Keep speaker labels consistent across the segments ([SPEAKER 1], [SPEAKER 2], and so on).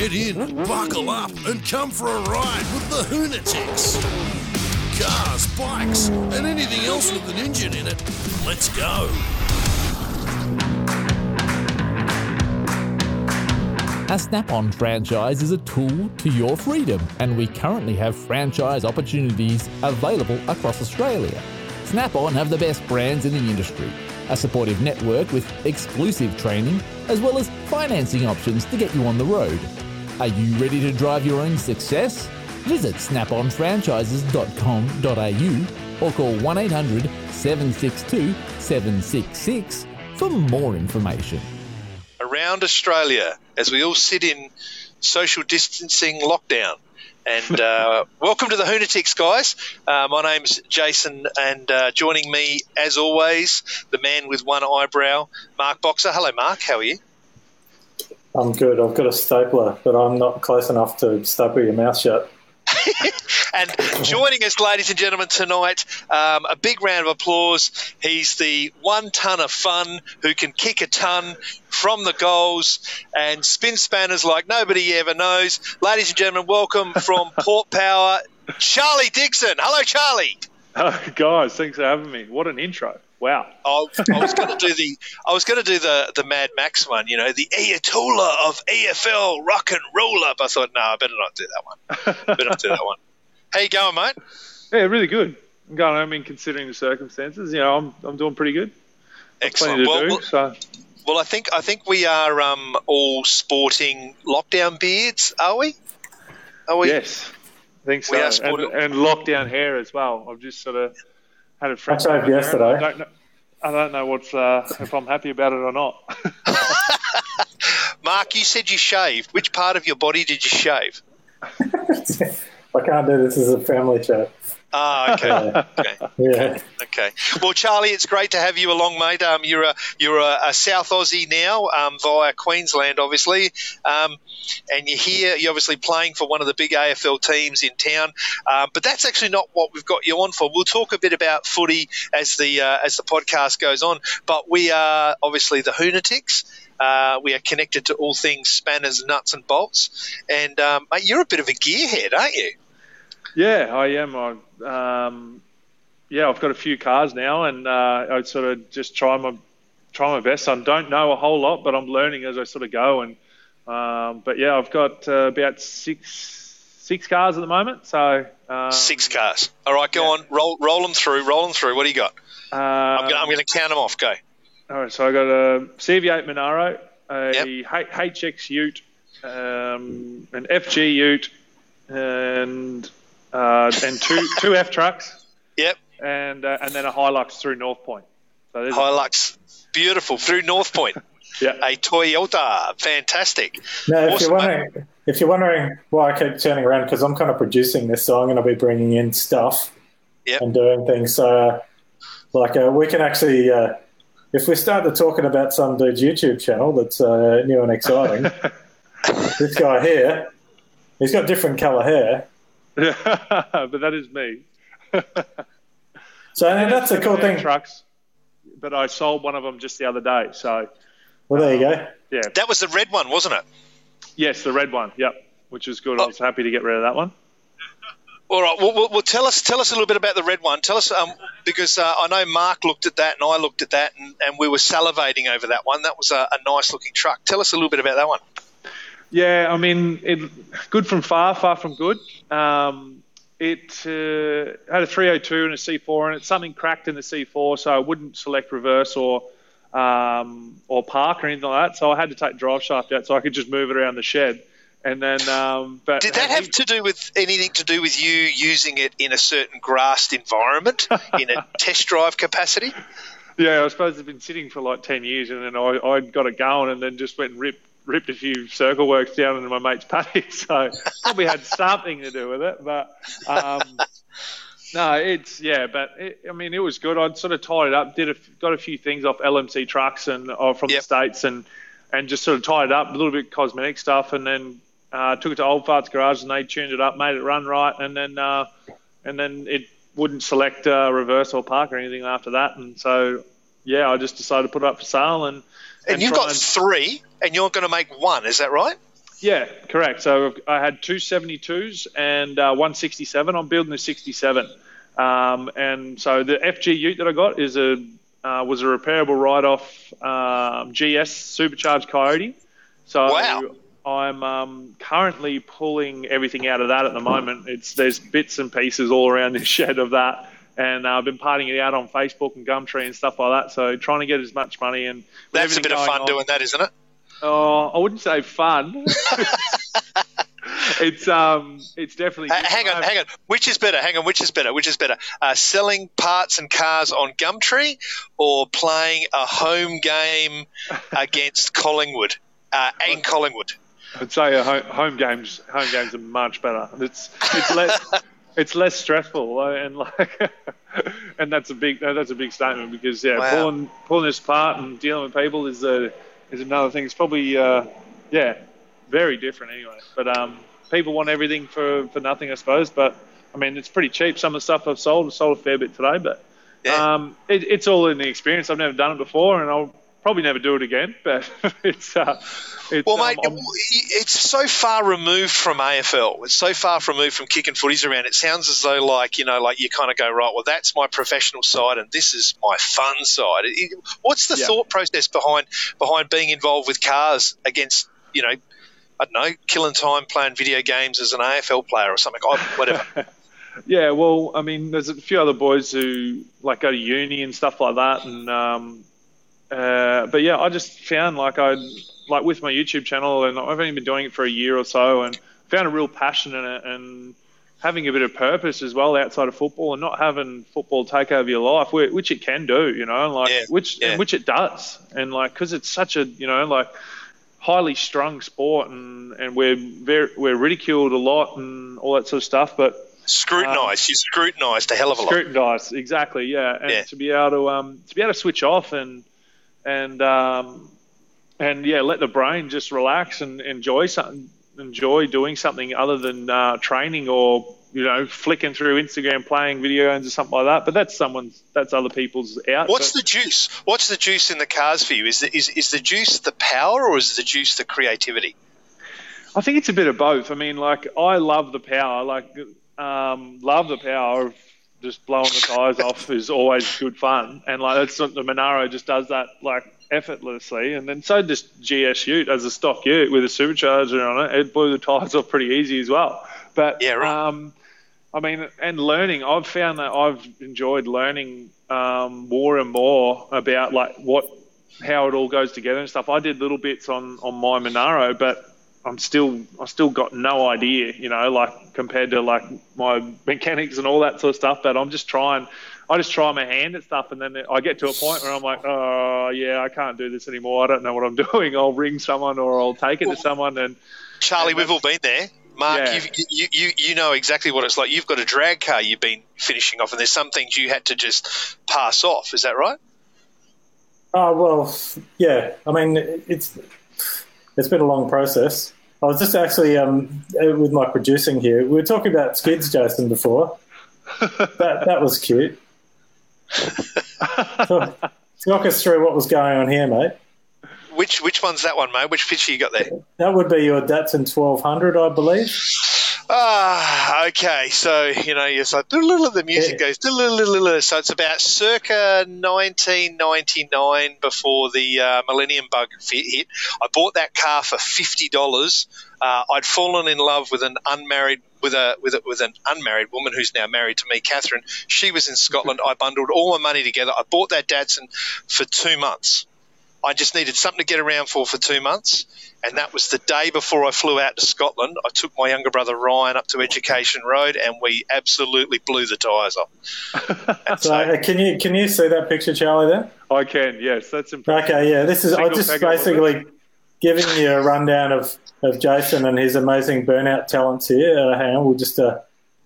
[SPEAKER 1] Get in, buckle up, and come for a ride with the Hoonatics. Cars, bikes, and anything else with an engine in it. Let's go.
[SPEAKER 2] A Snap on franchise is a tool to your freedom, and we currently have franchise opportunities available across Australia. Snap on have the best brands in the industry, a supportive network with exclusive training, as well as financing options to get you on the road. Are you ready to drive your own success? Visit snaponfranchises.com.au or call 1 800 762 766 for more information.
[SPEAKER 3] around Australia as we all sit in social distancing lockdown. And uh, welcome to the Hoonatics, guys. Uh, my name's Jason, and uh, joining me, as always, the man with one eyebrow, Mark Boxer. Hello, Mark. How are you?
[SPEAKER 4] I'm good. I've got a stapler, but I'm not close enough to staple your mouth shut.
[SPEAKER 3] And joining us, ladies and gentlemen, tonight, um, a big round of applause. He's the one ton of fun who can kick a ton from the goals and spin spanners like nobody ever knows. Ladies and gentlemen, welcome from Port Power, Charlie Dixon. Hello, Charlie.
[SPEAKER 5] Oh, guys, thanks for having me. What an intro! Wow.
[SPEAKER 3] I, I was going to do the I was going to do the the Mad Max one, you know, the Ayatollah of AFL rock and roll up. I thought, no, I better not do that one. better not do that one. How you going, mate?
[SPEAKER 5] Yeah, really good. I'm going. I mean, considering the circumstances, you know, I'm I'm doing pretty good.
[SPEAKER 3] Excellent.
[SPEAKER 5] To
[SPEAKER 3] Well,
[SPEAKER 5] do.
[SPEAKER 3] well,
[SPEAKER 5] so
[SPEAKER 3] well, I think I think we are um, all sporting lockdown beards, are we? Are we?
[SPEAKER 5] yes, I think so.
[SPEAKER 3] We are
[SPEAKER 5] and, and lockdown hair as well. I've just sort of had a friend.
[SPEAKER 4] I shaved yesterday.
[SPEAKER 5] I don't know. I don't know what's uh, if I'm happy about it or not.
[SPEAKER 3] Mark, you said you shaved. Which part of your body did you shave?
[SPEAKER 4] I can't do this as a family chat.
[SPEAKER 3] Ah, okay. okay.
[SPEAKER 4] Yeah.
[SPEAKER 3] Okay. Well, Charlie, it's great to have you along, mate. Um, you're a you're a, a South Aussie now, um, via Queensland, obviously, um, and you're here. You're obviously playing for one of the big AFL teams in town. Um, but that's actually not what we've got you on for. We'll talk a bit about footy as the uh, as the podcast goes on. But we are obviously the Hoonatics. Uh, we are connected to all things spanners, nuts, and bolts. And um, mate, you're a bit of a gearhead, aren't you?
[SPEAKER 5] Yeah, I am. I, um, yeah, I've got a few cars now, and uh, I sort of just try my try my best. I don't know a whole lot, but I'm learning as I sort of go. And um, but yeah, I've got uh, about six six cars at the moment. So um,
[SPEAKER 3] Six cars. All right, go on. Roll roll them through. Roll them through. What do you got?
[SPEAKER 5] Um,
[SPEAKER 3] I'm going to count them off. Go.
[SPEAKER 5] all right, so I got a CV8 Monaro, a
[SPEAKER 3] Yep.
[SPEAKER 5] HX Ute, um, an FG Ute, and uh, and two two F trucks,
[SPEAKER 3] Yep.
[SPEAKER 5] and uh, and then a Hilux through North Point. So there's
[SPEAKER 3] Hilux. Beautiful. Through North Point.
[SPEAKER 5] yeah.
[SPEAKER 3] A Toyota. Fantastic.
[SPEAKER 4] Now, if
[SPEAKER 3] Awesome,
[SPEAKER 4] you're wondering, if you're wondering why I keep turning around, because I'm kind of producing this, so I'm going to be bringing in stuff
[SPEAKER 3] Yep.
[SPEAKER 4] and doing things. So, uh, like, uh, we can actually, uh, if we start to talking about some dude's YouTube channel that's uh, new and exciting, this guy here, he's got different color hair.
[SPEAKER 5] But that is me.
[SPEAKER 4] So and that's a cool thing.
[SPEAKER 5] Trucks, but I sold one of them just the other day. So
[SPEAKER 4] Well, there you go.
[SPEAKER 5] yeah,
[SPEAKER 3] That was the red one, wasn't it?
[SPEAKER 5] yes, the red one. Yep, which is good.
[SPEAKER 3] Oh.
[SPEAKER 5] I was happy to get rid of that one.
[SPEAKER 3] All right. Well, well, well tell us tell us a little bit about the red one. Tell us um, because uh, I know Mark looked at that and I looked at that and, and we were salivating over that one. That was a, a nice looking truck. Tell us a little bit about that one.
[SPEAKER 5] Yeah, I mean, it, good from far, far from good. Um, it uh, had a 302 and a C4 and it. Something cracked in the C4, so I wouldn't select reverse or um, or park or anything like that. So I had to take the drive shaft out so I could just move it around the shed. And then, um, but
[SPEAKER 3] Did that have to do with anything to do with you using it in a certain grassed environment in a test drive capacity?
[SPEAKER 5] Yeah, I suppose it's been sitting for like 10 years and then I, I got it going and then just went and ripped, ripped a few circle works down into my mate's paddock. So probably had something to do with it. But um, no, it's, yeah, but it, I mean, it was good. I'd sort of tied it up, did a, got a few things off LMC trucks and uh, from
[SPEAKER 3] Yep.
[SPEAKER 5] the States and, and just sort of tied it up, a little bit cosmetic stuff and then uh, took it to Old Farts Garage and they tuned it up, made it run right. And then, uh, and then it wouldn't select uh, reverse or park or anything after that. And so, yeah, I just decided to put it up for sale and
[SPEAKER 3] And you've
[SPEAKER 5] try
[SPEAKER 3] got three, and you're going to make one. Is that right?
[SPEAKER 5] Yeah, correct. So I had two 72s and uh, 167. I'm building a 67. Um, and so the FG Ute that I got is a uh, was a repairable write-off um, GS supercharged Coyote. So
[SPEAKER 3] Wow.
[SPEAKER 5] I'm um, currently pulling everything out of that at the moment. It's there's bits and pieces all around this shed of that, and uh, I've been parting it out on Facebook and Gumtree and stuff like that. So trying to get as much money and
[SPEAKER 3] That's a bit of fun
[SPEAKER 5] on-
[SPEAKER 3] doing that, isn't it?
[SPEAKER 5] Oh, I wouldn't say fun. it's um, it's definitely.
[SPEAKER 3] Uh, hang on, hang on. Which is better? Hang on. Which is better? Which is better? Uh, selling parts and cars on Gumtree, or playing a home game against Collingwood uh, in Collingwood?
[SPEAKER 5] I'd say home, home games. Home games are much better. It's it's less it's less stressful and like and that's a big that's a big statement because yeah,
[SPEAKER 3] Wow.
[SPEAKER 5] pulling pulling this apart and dealing with people is a is another thing. It's probably uh, yeah very different anyway. But um, people want everything for for nothing, I suppose. But I mean, it's pretty cheap. Some of the stuff I've sold, I've sold a fair bit today, but.
[SPEAKER 3] Yeah.
[SPEAKER 5] Um, it, it's all in the experience. I've never done it before, and I'll probably never do it again. But it's, uh, it's
[SPEAKER 3] Well,
[SPEAKER 5] um,
[SPEAKER 3] mate,
[SPEAKER 5] I'm-
[SPEAKER 3] it's so far removed from AFL. It's so far removed from kicking footies around. It sounds as though, like you know, like you kind of go right. Well, that's my professional side, and this is my fun side. It- it- What's the
[SPEAKER 5] Yeah.
[SPEAKER 3] thought process behind behind being involved with cars against you know? I don't know, killing time playing video games as an AFL player or something. I, whatever.
[SPEAKER 5] Yeah, well, I mean, there's a few other boys who like go to uni and stuff like that, and um, uh, but yeah, I just found like I like with my YouTube channel, and I've only been doing it for a year or so, and found a real passion in it, and having a bit of purpose as well outside of football, and not having football take over your life, which it can do, you know, like
[SPEAKER 3] Yeah,
[SPEAKER 5] which
[SPEAKER 3] yeah.
[SPEAKER 5] and which it does, and like because it's such a you know like highly strung sport, and and we're very we're ridiculed a lot and all that sort of stuff, but
[SPEAKER 3] Scrutinised. you scrutinised a hell of a lot.
[SPEAKER 5] scrutinized exactly yeah and
[SPEAKER 3] Yeah.
[SPEAKER 5] to be able to um to be able to switch off and and um and yeah let the brain just relax and enjoy something enjoy doing something other than uh, training or you know flicking through instagram playing video games or something like that but that's someone's that's other people's out
[SPEAKER 3] What's
[SPEAKER 5] but-
[SPEAKER 3] the juice? What's the juice in the cars for you? Is the, is, is the juice the power or is the juice the creativity?
[SPEAKER 5] I think it's a bit of both. I mean, like I love the power, like um, love the power of just blowing the tires off is always good fun, and like that's what the Monaro just does that like effortlessly, and then so does GS Ute as a stock Ute with a supercharger on it. It blew the tires off pretty easy as well. But
[SPEAKER 3] Yeah, right.
[SPEAKER 5] um, I mean, and learning, I've found that I've enjoyed learning um, more and more about like what how it all goes together and stuff. I did little bits on on my Monaro, but I'm still I still got no idea, you know, like compared to like my mechanics and all that sort of stuff. But I'm just trying. I just try my hand at stuff, and then I get to a point where I'm like, oh yeah, I can't do this anymore. I don't know what I'm doing. I'll ring someone or I'll take it to someone, and
[SPEAKER 3] Charlie,
[SPEAKER 5] And
[SPEAKER 3] we've all been there. Mark,
[SPEAKER 5] Yeah.
[SPEAKER 3] you've, you, you you know exactly what it's like. You've got a drag car you've been finishing off, and there's some things you had to just pass off. Is that right?
[SPEAKER 4] Oh well, yeah. I mean, it's it's been a long process. I was just actually um, with my producing here. We were talking about skids, Jason, before. that that was cute. So, talk us through what was going on here, mate.
[SPEAKER 3] Which which one's that one, mate? Which picture you got there?
[SPEAKER 4] That would be your Datsun 1200, I believe.
[SPEAKER 3] Ah, okay. So you know, it's like the music goes. So it's about circa 1999 before the uh, Millennium Bug hit. I bought that car for fifty dollars. Uh, I'd fallen in love with an unmarried with a with a, with an unmarried woman who's now married to me, Catherine. She was in Scotland. I bundled all my money together. I bought that Datsun for two months. I just needed something to get around for for two months. And that was the day before I flew out to Scotland. I took my younger brother Ryan up to Education Road and we absolutely blew the tyres off.
[SPEAKER 4] So
[SPEAKER 3] so,
[SPEAKER 4] uh, can you can you see that picture, Charlie? There.
[SPEAKER 5] I can. Yes, that's impressive.
[SPEAKER 4] Okay, yeah. This is I
[SPEAKER 5] Single
[SPEAKER 4] just
[SPEAKER 5] figure, was it?
[SPEAKER 4] basically giving you a rundown of, of Jason and his amazing burnout talents here. Uh, hang on, we'll just uh,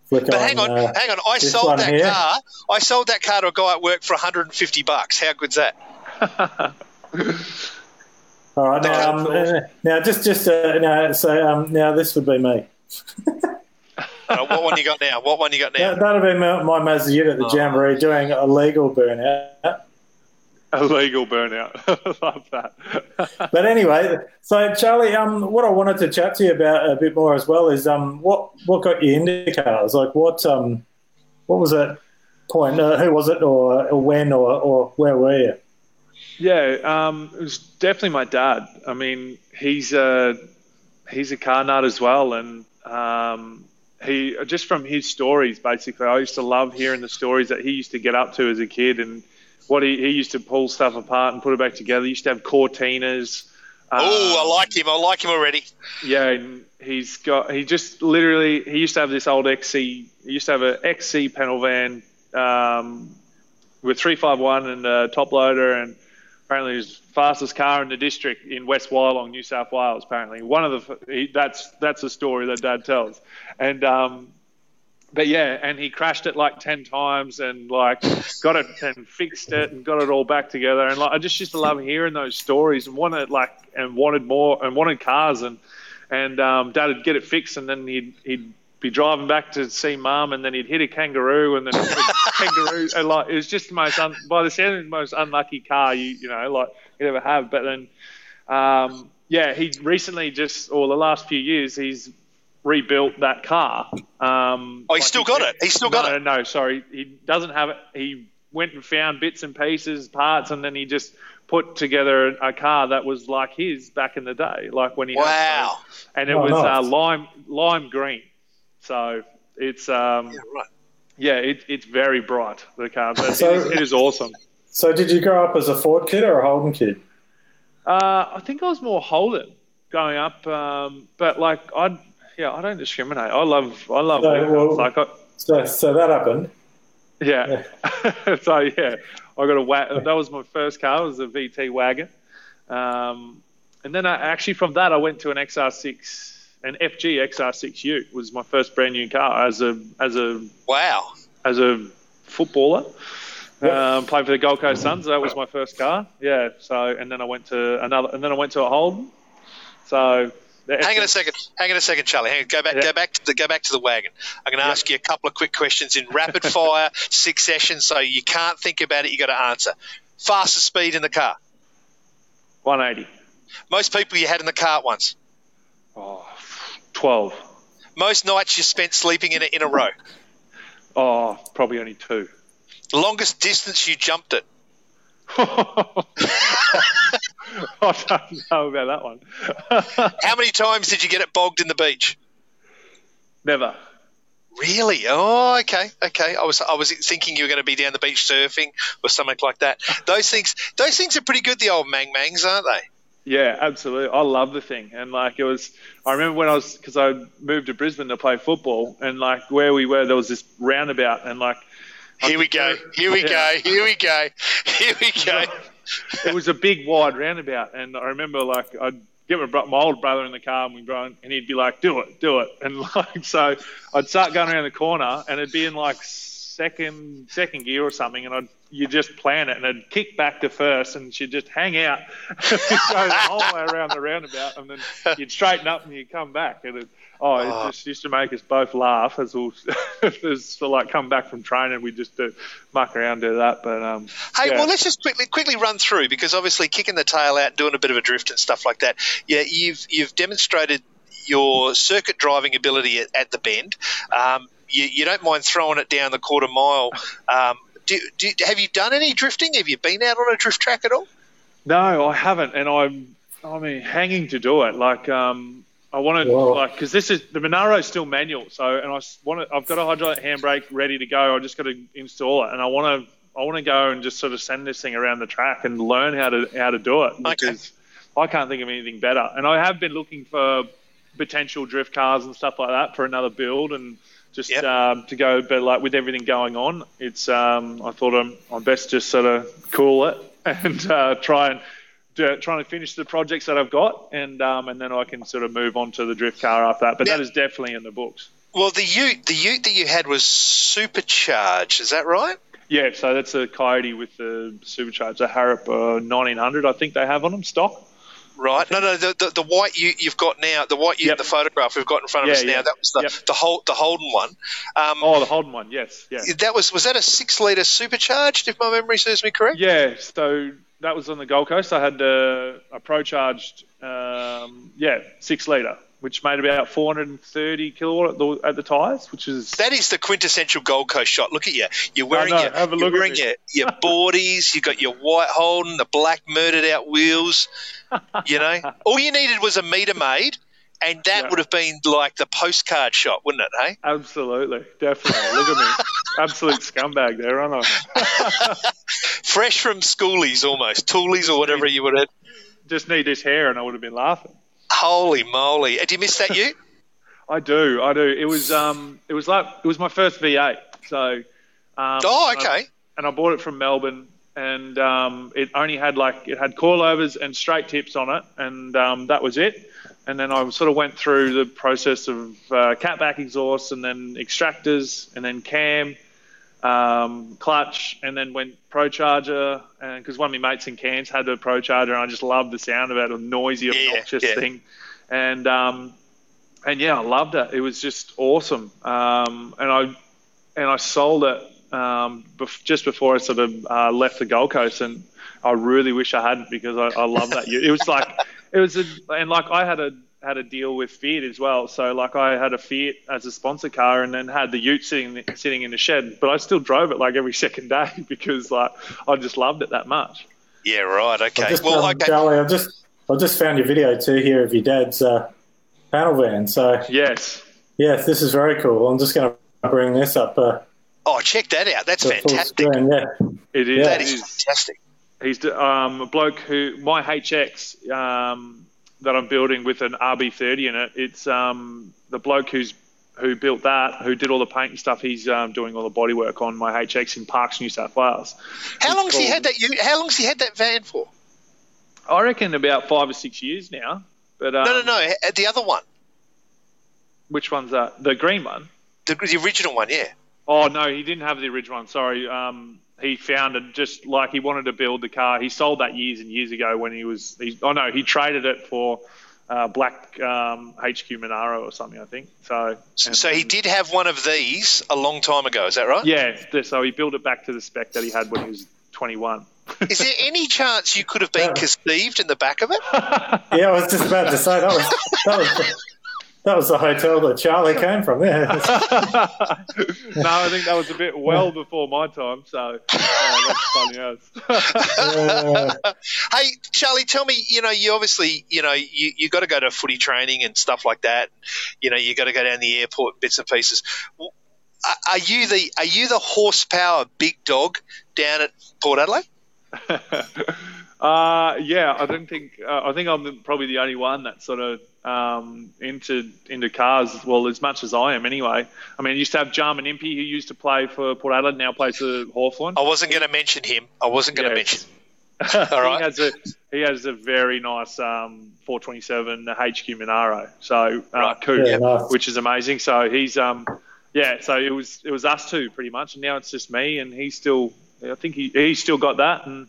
[SPEAKER 4] flick
[SPEAKER 3] but
[SPEAKER 4] on.
[SPEAKER 3] hang on,
[SPEAKER 4] uh,
[SPEAKER 3] hang on. I sold that
[SPEAKER 4] here.
[SPEAKER 3] car. I sold that car to a guy at work for 150 bucks. How good's that?
[SPEAKER 4] All right, now, um, uh, now just just uh, now, so um, now this would be me.
[SPEAKER 3] Uh, what one you got now? What one you got now?
[SPEAKER 4] That, that'll be my, my Mazda Ute at the
[SPEAKER 3] Oh.
[SPEAKER 4] Jamboree doing a legal burnout.
[SPEAKER 5] A legal burnout. Love that.
[SPEAKER 4] But anyway, so Charlie, um, what I wanted to chat to you about a bit more as well is um, what what got you into cars? Like, what um, what was that point? Uh, who was it, or, or when, or, or where were you?
[SPEAKER 5] Yeah, um, it was definitely my dad. I mean, he's a he's a car nut as well, and um, he just from his stories, basically, I used to love hearing the stories that he used to get up to as a kid, and what he, he used to pull stuff apart and put it back together. He used to have Cortinas.
[SPEAKER 3] oh, I
[SPEAKER 5] um,
[SPEAKER 3] like him. I like him already.
[SPEAKER 5] Yeah, he's got he just literally he used to have this old XC. He used to have an XC panel van um, with three five one and a top loader, and apparently his fastest car in the district in West Wyalong, New South Wales. Apparently, one of the he, that's that's a story that Dad tells, and um, but yeah, and he crashed it like ten times and like got it and fixed it and got it all back together. And like I just used to love hearing those stories and wanted like and wanted more and wanted cars and and um, Dad would get it fixed and then he'd he'd be driving back to see Mum and then he'd hit a kangaroo and then kangaroo and like it was just the most un, by the sound the most unlucky car you you know like you ever have. But then um, yeah, he recently just or the last few years he's rebuilt that car. Um,
[SPEAKER 3] Oh, he's still got it. He's still got
[SPEAKER 5] no,
[SPEAKER 3] it.
[SPEAKER 5] No, sorry, he doesn't have it. He went and found bits and pieces, parts, and then he just put together a car that was like his back in the day, like when he had
[SPEAKER 3] Wow.
[SPEAKER 5] those. and it
[SPEAKER 4] Oh,
[SPEAKER 5] was uh, lime lime green. So it's um,
[SPEAKER 3] Yeah, right.
[SPEAKER 5] yeah, it, it's very bright the car. But
[SPEAKER 4] So-
[SPEAKER 5] it, is, it is awesome.
[SPEAKER 4] So, did you grow up as a Ford kid or a Holden kid?
[SPEAKER 5] Uh, I think I was more Holden growing up, um, but like I, yeah, I don't discriminate. I love, I love vehicles.
[SPEAKER 4] well-
[SPEAKER 5] like I,
[SPEAKER 4] So, so that happened.
[SPEAKER 5] Yeah. so yeah, I got a wa- that was my first car. It was a VT wagon, um, and then I, actually from that I went to an XR6, an FG XR6U was my first brand new car as a as a
[SPEAKER 3] Wow.
[SPEAKER 5] as a footballer.
[SPEAKER 4] Yep.
[SPEAKER 5] Um, played for the Gold Coast Suns. That was my first car. Yeah. So and then I went to another, and then I went to a Holden. So the
[SPEAKER 3] Hang on a
[SPEAKER 5] FG
[SPEAKER 3] second. Hang on a second, Charlie. Hang on. Go back.
[SPEAKER 5] Yeah.
[SPEAKER 3] Go back to the. Go back to the wagon. I'm going to
[SPEAKER 5] Yeah.
[SPEAKER 3] ask you a couple of quick questions in rapid fire succession, so you can't think about it. You got to answer. Fastest speed in the car.
[SPEAKER 5] 180.
[SPEAKER 3] Most people you had in the car at once.
[SPEAKER 5] Oh, 12.
[SPEAKER 3] Most nights you spent sleeping in a, in a row.
[SPEAKER 5] Oh, probably only two.
[SPEAKER 3] The longest distance you jumped it.
[SPEAKER 5] I don't know about that one.
[SPEAKER 3] How many times did you get it bogged in the beach?
[SPEAKER 5] Never.
[SPEAKER 3] Really? Oh, okay, okay. I was I was thinking you were going to be down the beach surfing or something like that. Those things, those things are pretty good. The old mang mangs, aren't they?
[SPEAKER 5] Yeah, absolutely. I love the thing, and like it was. I remember when I was because I moved to Brisbane to play football, and like where we were, there was this roundabout, and like
[SPEAKER 3] Here we go.
[SPEAKER 5] go-
[SPEAKER 3] Here we
[SPEAKER 5] Yeah.
[SPEAKER 3] go. Here we go. Here we go.
[SPEAKER 5] it was a big wide roundabout, and I remember like I'd get my, bro- my old brother in the car and we'd run, and he'd be like, "Do it, do it," and like so I'd start going around the corner, and it'd be in like second second gear or something, and I'd you just plan it, and I'd kick back to first, and she'd just hang out, go the whole way around the roundabout, and then you'd straighten up and you'd come back, and it, oh, it
[SPEAKER 3] Oh.
[SPEAKER 5] just used to make us both laugh as we'll as we like come back from training, we just do, muck around do that, but um,
[SPEAKER 3] Hey,
[SPEAKER 5] yeah.
[SPEAKER 3] well, let's just quickly quickly run through because obviously kicking the tail out, and doing a bit of a drift and stuff like that. Yeah, you've you've demonstrated your circuit driving ability at, at the bend. Um, you, you don't mind throwing it down the quarter mile. Um, do, do, have you done any drifting? Have you been out on a drift track at all?
[SPEAKER 5] No, I haven't, and I'm I mean hanging to do it. Like um, I want to, like, because this is the Monaro is still manual, so, and I want to, I've got a hydraulic handbrake ready to go. I just got to install it, and I want to. I want to go and just sort of send this thing around the track and learn how to how to do it because I can't think of anything better. And I have been looking for potential drift cars and stuff like that for another build and just
[SPEAKER 3] Yep.
[SPEAKER 5] um, to go. But like with everything going on, it's um, I thought I'm I'm best just sort of cool it and uh, try and do, trying to finish the projects that I've got, and um, and then I can sort of move on to the drift car after that. But that is definitely in the books.
[SPEAKER 3] Well, the Ute the Ute that you had was supercharged. Is that right?
[SPEAKER 5] Yeah, so that's a Coyote with the supercharged, the Harrop uh, 1900, I think they have on them stock.
[SPEAKER 3] Right. No, no. The, the, the white you, you've got now, the white you,
[SPEAKER 5] Yep.
[SPEAKER 3] the photograph we've got in front of
[SPEAKER 5] Yeah,
[SPEAKER 3] us now,
[SPEAKER 5] yeah.
[SPEAKER 3] that was the
[SPEAKER 5] Yep.
[SPEAKER 3] the, Hol- the Holden one. Um,
[SPEAKER 5] Oh, the Holden one, yes, yeah.
[SPEAKER 3] That was was that a six liter supercharged, if my memory serves me correct?
[SPEAKER 5] Yeah, so that was on the Gold Coast. I had uh, a pro charged, um, yeah, six litre, which made about 430 kilowatt at the, at the tyres, which is
[SPEAKER 3] That is the quintessential Gold Coast shot. Look at you. You're wearing
[SPEAKER 5] know.
[SPEAKER 3] your,
[SPEAKER 5] Have a
[SPEAKER 3] you're wearing your, your boardies. You got your white Holden, the black murdered out wheels. You know, all you needed was a meter maid, and that
[SPEAKER 5] Yeah.
[SPEAKER 3] would have been like the postcard shot, wouldn't it? Hey,
[SPEAKER 5] absolutely, definitely. Look at me, absolute scumbag there, aren't I?
[SPEAKER 3] fresh from schoolies almost, toolies or whatever you would have.
[SPEAKER 5] Just need this hair, and I would have been laughing.
[SPEAKER 3] Holy moly! Did you miss that? You?
[SPEAKER 5] I do, I do. It was, um, it was like it was my first V8, so. Um,
[SPEAKER 3] oh,
[SPEAKER 5] I-
[SPEAKER 3] okay.
[SPEAKER 5] and I bought it from Melbourne, and um, it only had like it had coilovers and straight tips on it, and um, that was it. And then I sort of went through the process of uh, catback exhaust, and then extractors, and then cam, um, clutch, and then went pro charger. Because one of my mates in Cairns had a pro charger, and I just loved the sound of it, a noisy,
[SPEAKER 3] Yeah,
[SPEAKER 5] obnoxious
[SPEAKER 3] yeah.
[SPEAKER 5] thing. And um, and yeah, I loved it. It was just awesome. Um, and I and I sold it um, bef- just before I sort of uh, left the Gold Coast, and I really wish I hadn't because I, I love that. It was like it was a and like I had a had a deal with Fiat as well. So like I had a Fiat as a sponsor car, and then had the Ute sitting sitting in the shed, but I still drove it like every second day because like I just loved it that much.
[SPEAKER 3] Yeah, right.
[SPEAKER 4] I've
[SPEAKER 3] Okay.
[SPEAKER 4] just,
[SPEAKER 3] Well,
[SPEAKER 4] um,
[SPEAKER 3] okay.
[SPEAKER 4] Charlie, I've just I've just found your video too here of your dad's uh, panel van. So
[SPEAKER 5] Yes.
[SPEAKER 4] yes, this is very cool. I'm just going to bring this up uh,
[SPEAKER 3] Oh, check that out. That's
[SPEAKER 4] to full
[SPEAKER 3] fantastic.
[SPEAKER 4] screen. Yeah,
[SPEAKER 5] It is.
[SPEAKER 4] Yeah.
[SPEAKER 3] That
[SPEAKER 5] it
[SPEAKER 3] is
[SPEAKER 5] is.
[SPEAKER 3] fantastic.
[SPEAKER 5] He's um, a bloke who my HX um, that I'm building with an RB30 in it. It's um, the bloke who's who built that, who did all the paint and stuff. He's um, doing all the bodywork on my HX in Parkes, New South Wales.
[SPEAKER 3] How
[SPEAKER 5] It's
[SPEAKER 3] long's he had that? You, how long's he had that van for?
[SPEAKER 5] I reckon about five or six years now. But um,
[SPEAKER 3] No, no, no. The other one,
[SPEAKER 5] Which one's that? The green one?
[SPEAKER 3] the, the original one. Yeah.
[SPEAKER 5] Oh no, he didn't have the original one. Sorry. Um, he found it just like he wanted to build the car. He sold that years and years ago when he was. He, oh no, he traded it for uh, black um, HQ Monaro or something. I think so. and
[SPEAKER 3] So he did have one of these a long time ago. Is that right?
[SPEAKER 5] Yeah. So he built it back to the spec that he had when he was 21.
[SPEAKER 3] Is there any chance you could have been
[SPEAKER 4] Yeah.
[SPEAKER 3] conceived in the back of it?
[SPEAKER 4] yeah. I was just about to say that was that was that was the hotel that Charlie came from. Yeah,
[SPEAKER 5] no, I think that was a bit well before my time. So uh, that's funny as.
[SPEAKER 3] Hey, Charlie, tell me. You know, you obviously, you know, you you got to go to footy training and stuff like that. You know, you got to go down the airport, bits and pieces. Are are you the are you the horsepower big dog down at Port Adelaide?
[SPEAKER 5] uh, yeah, I don't think uh, I think I'm probably the only one that sort of um, into into cars. Well, as much as I am, anyway. I mean, I used to have Jarman Impey, who used to play for Port Adelaide, now plays for Hawthorn.
[SPEAKER 3] I wasn't going to mention him. I wasn't going to mention. All right.
[SPEAKER 5] he has a he has a very nice um, 427 HQ Monaro, so uh,
[SPEAKER 3] Right.
[SPEAKER 5] coupe,
[SPEAKER 4] Yeah, nice.
[SPEAKER 5] which is amazing. So he's um yeah, so it was it was us two pretty much, and now it's just me, and he's still I think he he's still got that, and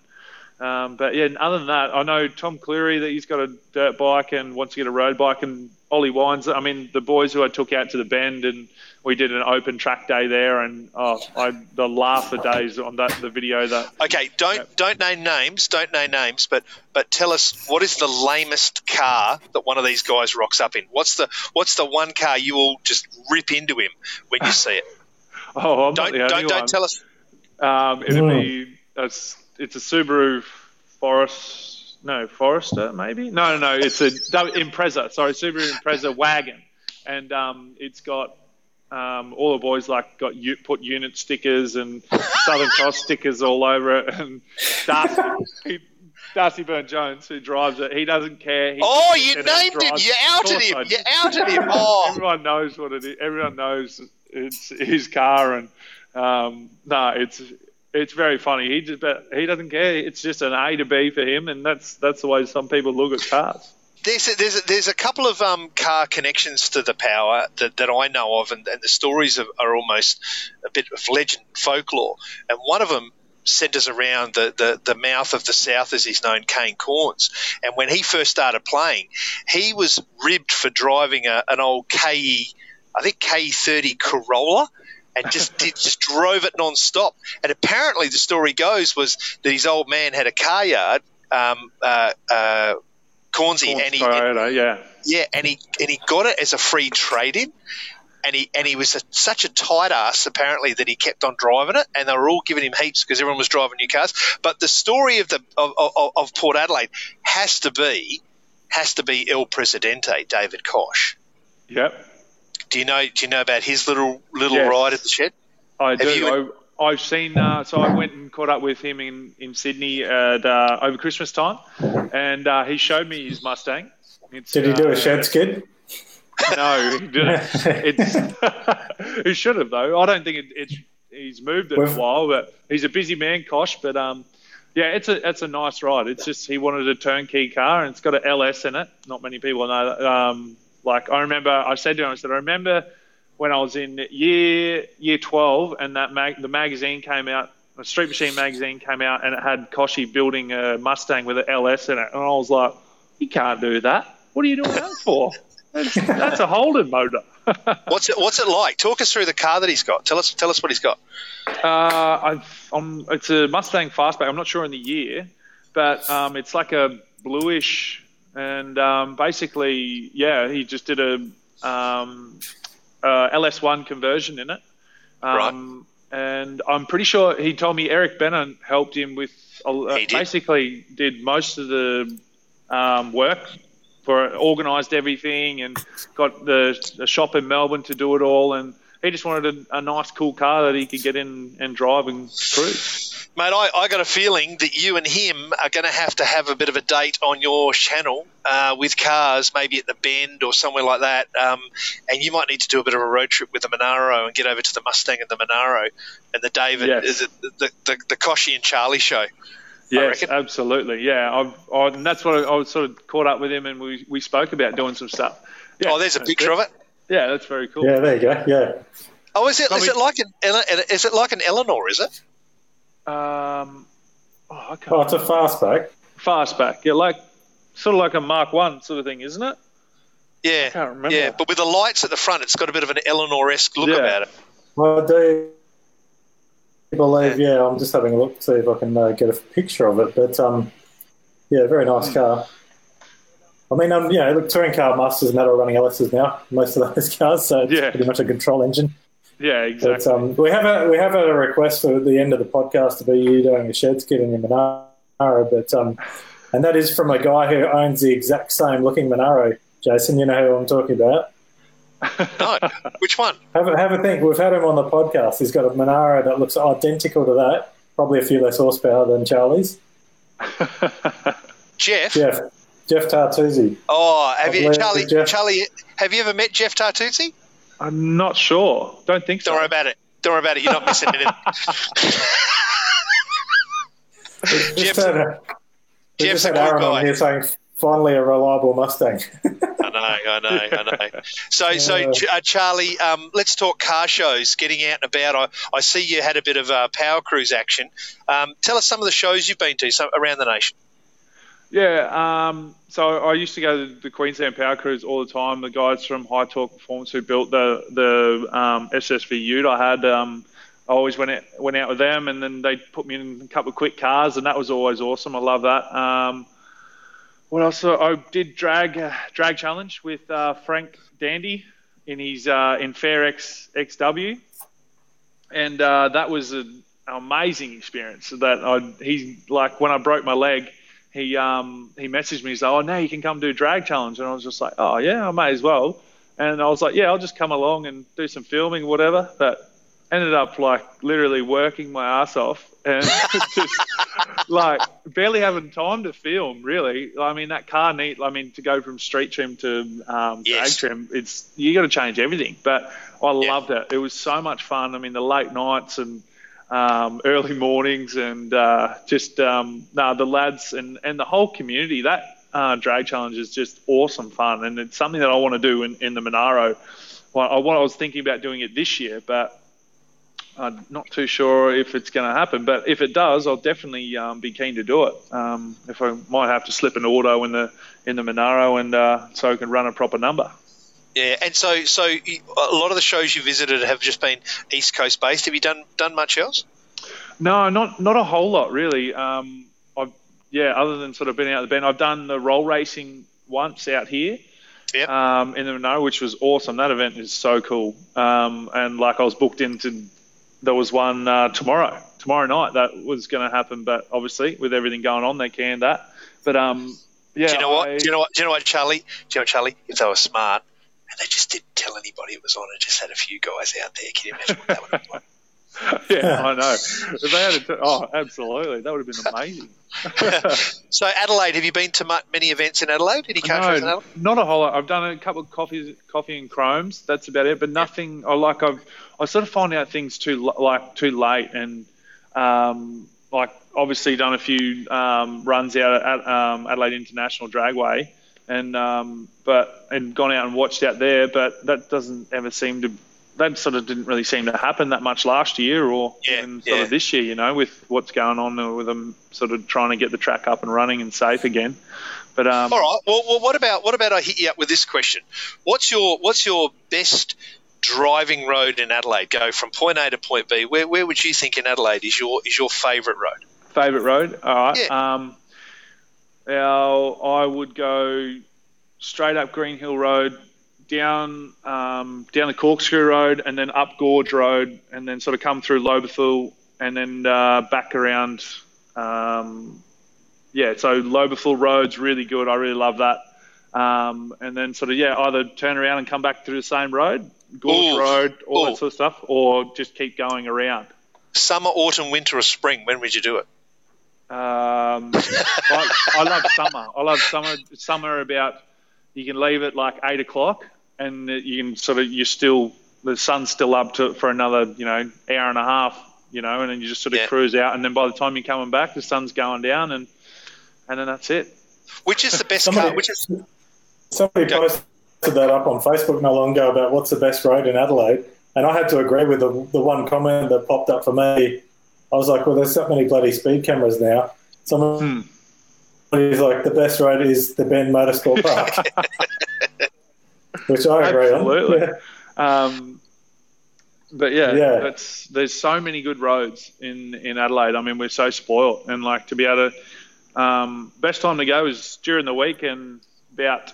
[SPEAKER 5] um, but yeah, other than that, I know Tom Clurey that he's got a dirt bike and wants to get a road bike, and Ollie Wines. I mean, the boys who I took out to the bend and we did an open track day there, and oh, I the laugh for days on that the video that
[SPEAKER 3] Okay, don't
[SPEAKER 5] Yep.
[SPEAKER 3] don't name names, don't name names, but but tell us what is the lamest car that one of these guys rocks up in? What's the what's the one car you will just rip into him when you see it?
[SPEAKER 5] oh, I'm not
[SPEAKER 3] Don't
[SPEAKER 5] the only
[SPEAKER 3] don't
[SPEAKER 5] one.
[SPEAKER 3] don't tell us.
[SPEAKER 5] Um, it'd
[SPEAKER 4] Mm.
[SPEAKER 5] be a, s- it's a Subaru Forest, no Forester maybe. No, no, no. It's a Impreza. Sorry, Subaru Impreza wagon, and um, it's got um, all the boys like got u- put unit stickers and Southern Cross stickers all over it, and Darcy. He, Darcy Byrne-Jones, who drives it, he doesn't care. He
[SPEAKER 3] Oh, you
[SPEAKER 5] gets in and
[SPEAKER 3] named him. You
[SPEAKER 5] Of
[SPEAKER 3] outed him. You outed him. Oh,
[SPEAKER 5] Everyone knows what it is. Everyone knows it's his car, and um, no, it's it's very funny. He just but he doesn't care. It's just an A to B for him, and that's that's the way some people look at cars.
[SPEAKER 3] there's a, there's a, there's a couple of um, car connections to the power that, that I know of, and, and the stories are, are almost a bit of legend folklore. And one of them centres around the, the, the mouth of the South, as he's known, Kane Cornes. And when he first started playing, he was ribbed for driving a, an old KE, I think KE30 Corolla. And just did, just drove it non-stop. And apparently, the story goes was that his old man had a car yard, um, uh, uh, Cornsey,
[SPEAKER 5] Cornes
[SPEAKER 3] and he,
[SPEAKER 5] Toyota, yeah.
[SPEAKER 3] yeah, and he and he got it as a free trade in. And he, and he was a, such a tight ass, apparently, that he kept on driving it, and they were all giving him heaps because everyone was driving new cars. But the story of the of, of, of Port Adelaide has to be has to be El Presidente, David Koch.
[SPEAKER 5] Yep.
[SPEAKER 3] Do you know Do you know about his little little
[SPEAKER 5] Yes.
[SPEAKER 3] ride at the shed?
[SPEAKER 5] I
[SPEAKER 3] Have
[SPEAKER 5] do.
[SPEAKER 3] you-
[SPEAKER 5] I, I've seen. Uh, so I went and caught up with him in in Sydney at uh, over Christmas time, and uh, he showed me his Mustang. It's,
[SPEAKER 4] Did he do
[SPEAKER 5] uh,
[SPEAKER 4] a shed skid?
[SPEAKER 5] No, he didn't. It's he should have though. I don't think it, it's he's moved it in
[SPEAKER 4] We've-
[SPEAKER 5] a while, but he's a busy man, Koch. But um, yeah, it's a it's a nice ride. It's just he wanted a turnkey car, and it's got an LS in it. Not many people know that. Um, like I remember, I said to him, I said, I remember when I was in year year twelve, and that mag, the magazine came out. The Street Machine magazine came out, and it had Kochie building a Mustang with an LS in it, and I was like, "You can't do that. What are you doing that for? That's, that's a Holden motor."
[SPEAKER 3] What's it What's it like? Talk us through the car that he's got. Tell us Tell us what he's got.
[SPEAKER 5] Uh, I've, I'm, it's a Mustang Fastback. I'm not sure in the year, but um, it's like a bluish, and um, basically, yeah, he just did a um, uh, LS1 conversion in it. Um, And I'm pretty sure he told me Eric Bennett helped him with, uh,
[SPEAKER 3] He did.
[SPEAKER 5] basically did most of the um, work for it, organised everything, and got the, the shop in Melbourne to do it all. And he just wanted a, a nice, cool car that he could get in and drive and cruise.
[SPEAKER 3] Mate, I, I got a feeling that you and him are going to have to have a bit of a date on your channel uh, with cars, maybe at the Bend or somewhere like that. Um, and you might need to do a bit of a road trip with the Monaro and get over to the Mustang and the Monaro and the David,
[SPEAKER 5] Yes.
[SPEAKER 3] the, the, the, the Kochie and Charlie show.
[SPEAKER 5] Yes, absolutely. Yeah, I've, I, and that's what I, I was sort of caught up with him, and we, we spoke about doing some stuff. Yeah,
[SPEAKER 3] Oh, there's a picture
[SPEAKER 5] good.
[SPEAKER 3] of it.
[SPEAKER 5] Yeah, that's very cool.
[SPEAKER 4] Yeah, there you go. Yeah.
[SPEAKER 3] Oh, is it? Is it like an is it like an Eleanor? Is it?
[SPEAKER 5] Um, oh, I can't.
[SPEAKER 4] Oh, it's a fastback.
[SPEAKER 5] Fastback. Yeah, like sort of like a Mark One sort of thing, isn't it?
[SPEAKER 3] Yeah, I
[SPEAKER 5] can't remember.
[SPEAKER 3] yeah. But with the lights at the front, it's got a bit of an Eleanor-esque look
[SPEAKER 5] Yeah.
[SPEAKER 3] about it.
[SPEAKER 4] Well, I do believe, yeah, I'm just having a look to see if I can uh, get a picture of it. But, um, yeah, very nice car. I mean, um, you know, look, touring car masters metal running LSs now, most of those cars, so it's
[SPEAKER 5] Yeah.
[SPEAKER 4] pretty much a control engine.
[SPEAKER 5] Yeah,
[SPEAKER 4] But
[SPEAKER 5] exactly.
[SPEAKER 4] um, we have a we have a request for the end of the podcast to be you doing a shed skid in your Monaro, but um, and that is from a guy who owns the exact same looking Monaro. Jason, you know who I'm talking about.
[SPEAKER 3] No, which one?
[SPEAKER 4] Have a, have a think. We've had him on the podcast. He's got a Monaro that looks identical to that, probably a few less horsepower than Charlie's.
[SPEAKER 3] Jeff.
[SPEAKER 4] Jeff, Jeff Tartuzzi.
[SPEAKER 3] Oh, have
[SPEAKER 4] I
[SPEAKER 3] you, Charlie?
[SPEAKER 4] Jeff-
[SPEAKER 3] Charlie, have you ever met Jeff Tartuzzi?
[SPEAKER 5] I'm not sure. Don't think so.
[SPEAKER 3] Don't worry about it. Don't worry about it. You're not missing anything.
[SPEAKER 4] Just
[SPEAKER 3] Jeff's-
[SPEAKER 4] had, a-
[SPEAKER 3] Jeff's
[SPEAKER 4] just
[SPEAKER 3] a
[SPEAKER 4] had
[SPEAKER 3] good
[SPEAKER 4] Aaron
[SPEAKER 3] guy.
[SPEAKER 4] on here saying finally a reliable Mustang.
[SPEAKER 3] I know, I know, I know. So, so uh, Charlie, um, let's talk car shows. Getting out and about. I, I see you had a bit of uh, power cruise action. Um, tell us some of the shows you've been to so, around the nation.
[SPEAKER 5] Yeah, um, so I used to go to the Queensland Power Cruise all the time. The guys from High Torque Performance who built the the um, SSV Ute I had, um, I always went out, went out with them, and then they put me in a couple of quick cars, and that was always awesome. I love that. Um, what else? I did drag uh, drag challenge with uh, Frank Dandy in his uh, in Fair X XW, and uh, that was an amazing experience. That I he's like when I broke my leg he um he messaged me. He's like, "Oh, now you can come do drag challenge," and I was just like, "Oh yeah, I may as well." And I was like, "Yeah, I'll just come along and do some filming, whatever." But ended up like literally working my ass off and just like barely having time to film. Really, I mean that car neat. I mean to go from street trim to um,
[SPEAKER 3] Yes.
[SPEAKER 5] drag trim, it's you got to change everything. But I
[SPEAKER 3] Yeah.
[SPEAKER 5] loved it. It was so much fun. I mean the late nights and um, early mornings and uh, just um, no, the lads and, and the whole community. That uh, drag challenge is just awesome fun, and it's something that I want to do in, in the Monaro. Well, I, what I was thinking about doing it this year, but I'm not too sure if it's going to happen, but if it does, I'll definitely um, be keen to do it. Um, if I might have to slip an auto in the in the Monaro, and uh, so I can run a proper number.
[SPEAKER 3] Yeah, and so so a lot of the shows you visited have just been East Coast based. Have you done done much else?
[SPEAKER 5] No, not not a whole lot really. Um, I've yeah, other than sort of being out the bend, I've done the roll racing once out here.
[SPEAKER 3] Yep.
[SPEAKER 5] Um, in the Monaro, which was awesome. That event is so cool. Um, and like I was booked into, there was one uh, tomorrow, tomorrow night that was going to happen, but obviously with everything going on, they canned that. But um, yeah,
[SPEAKER 3] Do you know what?
[SPEAKER 5] I-
[SPEAKER 3] Do you know what? Do you know what, Charlie? Do you know what, Charlie? If they were smart and they just didn't tell anybody it was on and just had a few guys out there, can you imagine what that would have been like?
[SPEAKER 5] yeah, I know. If they had a t- oh, absolutely, that would have been amazing.
[SPEAKER 3] So Adelaide, have you been to many events in Adelaide? Any car shows in
[SPEAKER 5] No,
[SPEAKER 3] Adelaide?
[SPEAKER 5] not a whole lot. I've done a couple of coffees, coffee and chromes. That's about it. But nothing. I like. I've. I sort of find out things too like too late, and um, like obviously done a few um, runs out at um, Adelaide International Dragway, and um, but and gone out and watched out there. But that doesn't ever seem to. That sort of didn't really seem to happen that much last year, or
[SPEAKER 3] Yeah,
[SPEAKER 5] even sort
[SPEAKER 3] yeah.
[SPEAKER 5] of this year. You know, with what's going on with them, sort of trying to get the track up and running and safe again. But um,
[SPEAKER 3] All right. Well, well, what about what about I hit you up with this question? What's your what's your best driving road in Adelaide? Go from point A to point B. Where where would you think in Adelaide is your is your favourite road?
[SPEAKER 5] Favorite road? All right.
[SPEAKER 3] Yeah.
[SPEAKER 5] Um, I would go straight up Greenhill Road, down um, down the Corkscrew Road, and then up Gorge Road, and then sort of come through Lobethal, and then uh, back around. Um, yeah, so Lobethal Road's really good. I really love that. Um, and then sort of yeah, either turn around and come back through the same road, Gorge
[SPEAKER 3] Ooh.
[SPEAKER 5] Road, all
[SPEAKER 3] Ooh.
[SPEAKER 5] that sort of stuff, or just keep going around.
[SPEAKER 3] Summer, autumn, winter, or spring? When would you do it?
[SPEAKER 5] Um, I, I love summer. I love summer. Summer about you can leave at like eight o'clock, and you can sort of you're still the sun's still up to for another you know hour and a half, you know, and then you just sort of
[SPEAKER 3] Yeah.
[SPEAKER 5] cruise out, and then by the time you're coming back, the sun's going down, and and then that's it.
[SPEAKER 3] Which is the best
[SPEAKER 4] Somebody,
[SPEAKER 3] car? Which is
[SPEAKER 4] somebody
[SPEAKER 3] Go.
[SPEAKER 4] posted that up on Facebook not long ago about what's the best road in Adelaide, and I had to agree with the, the one comment that popped up for me. I was like, well, there's so many bloody speed cameras now. Someone He's like the best road is the Bend Motorsport Park, which I agree
[SPEAKER 5] Absolutely.
[SPEAKER 4] on.
[SPEAKER 5] Um, but yeah,
[SPEAKER 4] Yeah.
[SPEAKER 5] that's there's so many good roads in in Adelaide. I mean, we're so spoilt, and like to be able to um, best time to go is during the week and about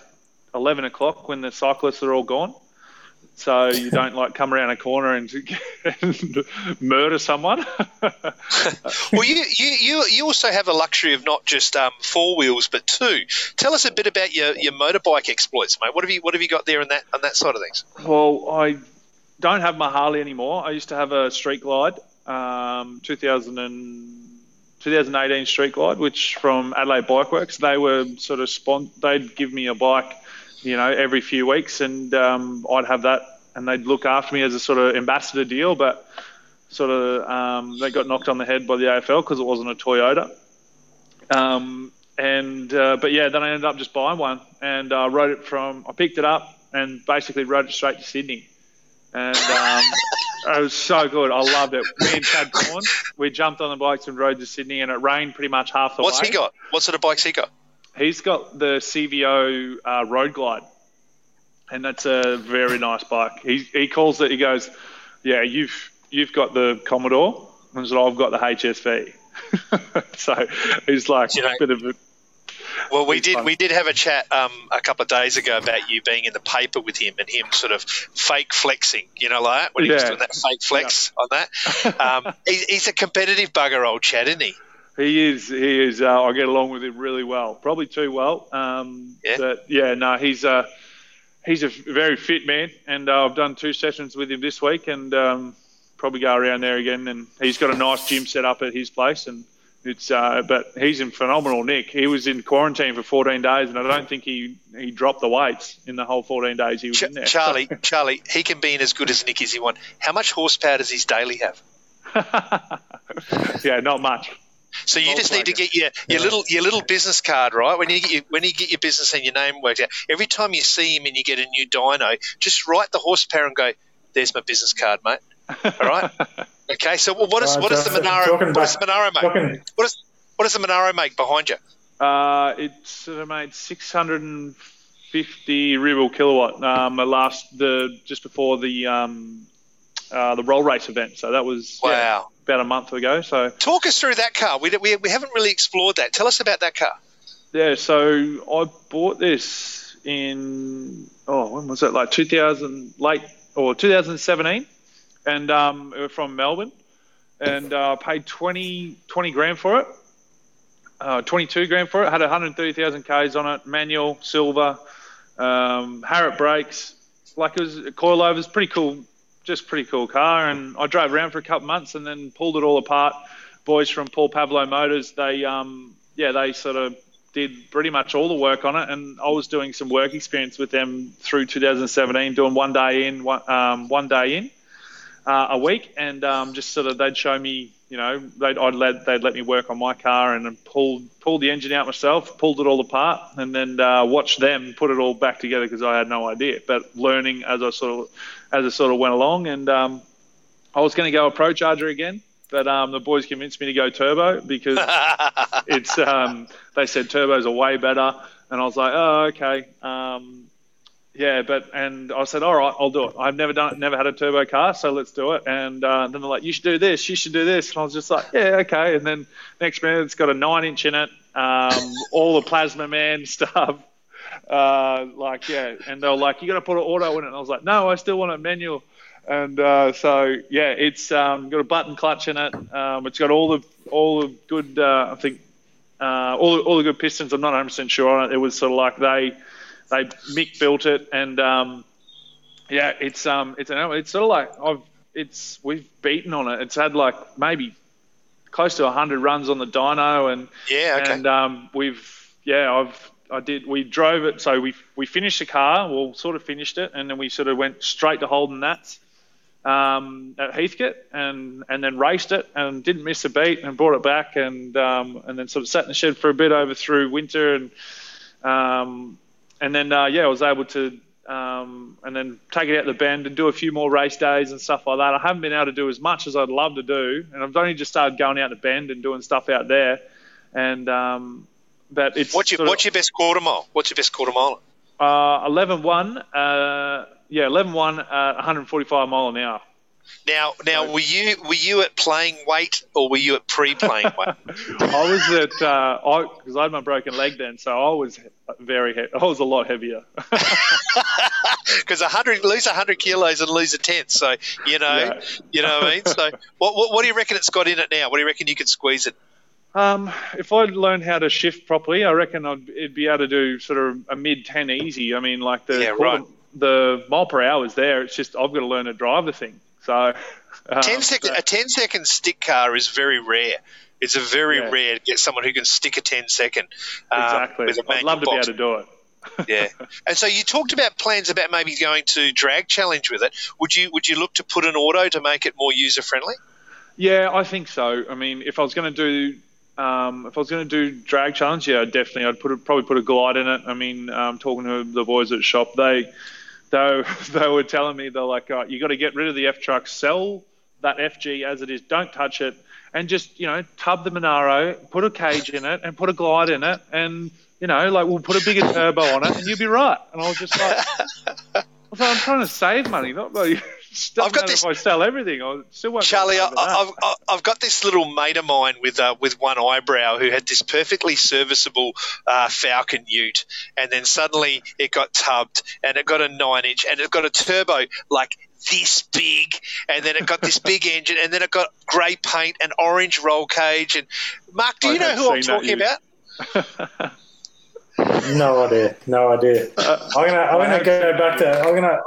[SPEAKER 5] eleven o'clock when the cyclists are all gone. So you don't like come around a corner and, and murder someone.
[SPEAKER 3] well, you, you you you also have the luxury of not just um, four wheels but two. Tell us a bit about your, your motorbike exploits, mate. What have you what have you got there on that on that side of things?
[SPEAKER 5] Well, I don't have my Harley anymore. I used to have a Street Glide, um, 2000 and, 2018 Street Glide, which from Adelaide Bike Works. They were sort of spon- they'd give me a bike, you know, every few weeks, and um, I'd have that, and they'd look after me as a sort of ambassador deal. But sort of um, they got knocked on the head by the AFL because it wasn't a Toyota. Um, and uh, but yeah, then I ended up just buying one and uh, rode it from. I picked it up and basically rode it straight to Sydney, and um, it was so good. I loved it. Me and Chad Cornes, we jumped on the bikes and rode to Sydney, and it rained pretty much half the
[SPEAKER 3] What's
[SPEAKER 5] way.
[SPEAKER 3] he got? What sort of bikes he got?
[SPEAKER 5] He's got the CVO uh, Road Glide, and that's a very nice bike. He he calls it. He goes, "Yeah, you've you've got the Commodore, and so I've got the HSV." so he's like
[SPEAKER 3] You know-
[SPEAKER 5] a bit of a
[SPEAKER 3] Well, we did
[SPEAKER 5] fun.
[SPEAKER 3] we did have a chat um, a couple of days ago about you being in the paper with him and him sort of fake flexing, you know, like when he was doing that fake flex on that. Um, he, he's a competitive bugger, old Chad, isn't he?
[SPEAKER 5] He is. He is. Uh, I get along with him really well. Probably too well. Um,
[SPEAKER 3] Yeah.
[SPEAKER 5] But yeah, no, he's a he's a very fit man, and uh, I've done two sessions with him this week, and um, probably go around there again. And he's got a nice gym set up at his place, and it's. Uh, but he's in phenomenal nick. He was in quarantine for 14 days, and I don't think he he dropped the weights in the whole 14 days he was
[SPEAKER 3] Ch-
[SPEAKER 5] in there.
[SPEAKER 3] Charlie, Charlie, he can be in as good as Nick as he wants. How much horsepower does his daily have?
[SPEAKER 5] yeah, not much.
[SPEAKER 3] So you just need to get your, your little your little business card right when you get your, when you get your business and your name worked out. Every time you see him and you get a new dyno, just write the horsepower and go. There's my business card, mate. All right. Okay. So what is
[SPEAKER 4] Uh,
[SPEAKER 3] what does the
[SPEAKER 4] Justin,
[SPEAKER 3] Monaro
[SPEAKER 4] talking
[SPEAKER 3] what does the Monaro make?
[SPEAKER 4] talking-
[SPEAKER 3] What does what does the Monaro make behind you?
[SPEAKER 5] Uh, it sort of made 650 real kilowatt. Um, the last the just before the um, uh, the roll race event. So that was yeah,
[SPEAKER 3] Wow.
[SPEAKER 5] About a month ago. So
[SPEAKER 3] Talk us through that car. We, we, we haven't really explored that. Tell us about that car.
[SPEAKER 5] yeah, so I bought this in oh when was it like 2000 late or 2017, and um, from Melbourne, and uh, paid 20 20 grand for it. Uh, 22 grand for it. Had 130,000 k's on it. Manual, silver, um, Harrop brakes. Like it was coilovers. Pretty cool. Just pretty cool car. And I drove around for a couple months and then pulled it all apart. Boys from Paul Pavlo Motors. They um yeah they sort of did pretty much all the work on it. And I was doing some work experience with them through 2017, doing one day in, one, um, one day in uh, a week, and um, just sort of they'd show me, you know, they'd I'd let they'd let me work on my car and pulled pulled the engine out myself, pulled it all apart, and then uh, watched them put it all back together because I had no idea. But learning as I sort of as I sort of went along, and um, I was going to go a ProCharger again. But um, the boys convinced me to go turbo because it's um, they said turbos are way better, and I was like, oh okay, um, yeah, but and I said, all right, I'll do it. I've never done it, never had a turbo car, so let's do it. And uh, then they're like, you should do this, you should do this, and I was just like, yeah, okay. And then next minute, it's got a nine inch in it, um, all the Plazmaman stuff. Uh, like yeah, and they were like, you got to put an auto in it. And I was like, no, I still want a manual. And uh, so yeah, it's um, got a button clutch in it. Um, it's got all the all the good, uh, I think, uh, all all the good pistons. I'm not 100 percent sure on it. It was sort of like they they Mick built it, and um, yeah, it's um it's an it's sort of like I've it's we've beaten on it. It's had like maybe close to 100 runs on the dyno, and
[SPEAKER 3] Yeah, okay.
[SPEAKER 5] and um, we've yeah I've I did we drove it so we we finished the car well sort of finished it and then we sort of went straight to Holden Nats um, at Heathcote and and then raced it and didn't miss a beat and brought it back and um, and then sort of sat in the shed for a bit over through winter and um, and then uh, yeah I was able to um, and then take it out the bend and do a few more race days and stuff like that. I haven't been able to do as much as I'd love to do, and I've only just started going out the bend and doing stuff out there. And um, but it's
[SPEAKER 3] What's your
[SPEAKER 5] of-
[SPEAKER 3] What's your best quarter mile? What's your best quarter mile?
[SPEAKER 5] uh, 11-1, uh, yeah, 11-1 at 145 mile an hour.
[SPEAKER 3] Now, now, were you were you at playing weight or were you at pre-playing weight?
[SPEAKER 5] I was at, uh, I because I had my broken leg then, so I was very, he- I was a lot heavier.
[SPEAKER 3] Because a hundred lose a hundred kilos and lose a tenth. So you know,
[SPEAKER 5] Yeah.
[SPEAKER 3] you know what I mean. So what, what what do you reckon it's got in it now? What do you reckon you could squeeze it?
[SPEAKER 5] Um, if I learned how to shift properly, I reckon I'd it'd be able to do sort of a mid ten easy. I mean, like the
[SPEAKER 3] Yeah,
[SPEAKER 5] quarter-
[SPEAKER 3] right.
[SPEAKER 5] the mile per hour is there. It's just I've got to learn to drive the thing. So um,
[SPEAKER 3] Ten second
[SPEAKER 5] so-
[SPEAKER 3] a 10 second stick car is very rare. It's a very
[SPEAKER 5] Yeah.
[SPEAKER 3] rare to get someone who can stick a 10 second. um,
[SPEAKER 5] exactly. I'd love to
[SPEAKER 3] manual
[SPEAKER 5] be able to do it.
[SPEAKER 3] yeah. And so you talked about plans about maybe going to drag challenge with it. Would you would you look to put an auto to make it more user friendly?
[SPEAKER 5] Yeah, I think so. I mean, if I was going to do, um, if I was going to do drag challenge, yeah, definitely, I'd put a, probably put a glide in it. I mean, um, talking to the boys at shop, they, they, they were telling me they're like, oh, you got to get rid of the F truck, sell that FG as it is, don't touch it, and just you know tub the Monaro, put a cage in it, and put a glide in it, and you know like we'll put a bigger turbo on it, and you'll be right. And I was just like, I was like, I'm trying to save money, not like.
[SPEAKER 3] I've got this-
[SPEAKER 5] If I sell everything, I still won't.
[SPEAKER 3] Charlie, I,
[SPEAKER 5] able to cover that.
[SPEAKER 3] I've, I've- I've got this little mate of mine with uh, with one eyebrow who had this perfectly serviceable uh, Falcon Ute, and then suddenly it got tubbed and it got a nine inch and it got a turbo like this big, and then it got this big engine, and then it got grey paint and orange roll cage. And Mark, do
[SPEAKER 5] I
[SPEAKER 3] you know who I'm talking about?
[SPEAKER 4] No idea. No idea. I'm gonna. I'm gonna go back to. I'm gonna.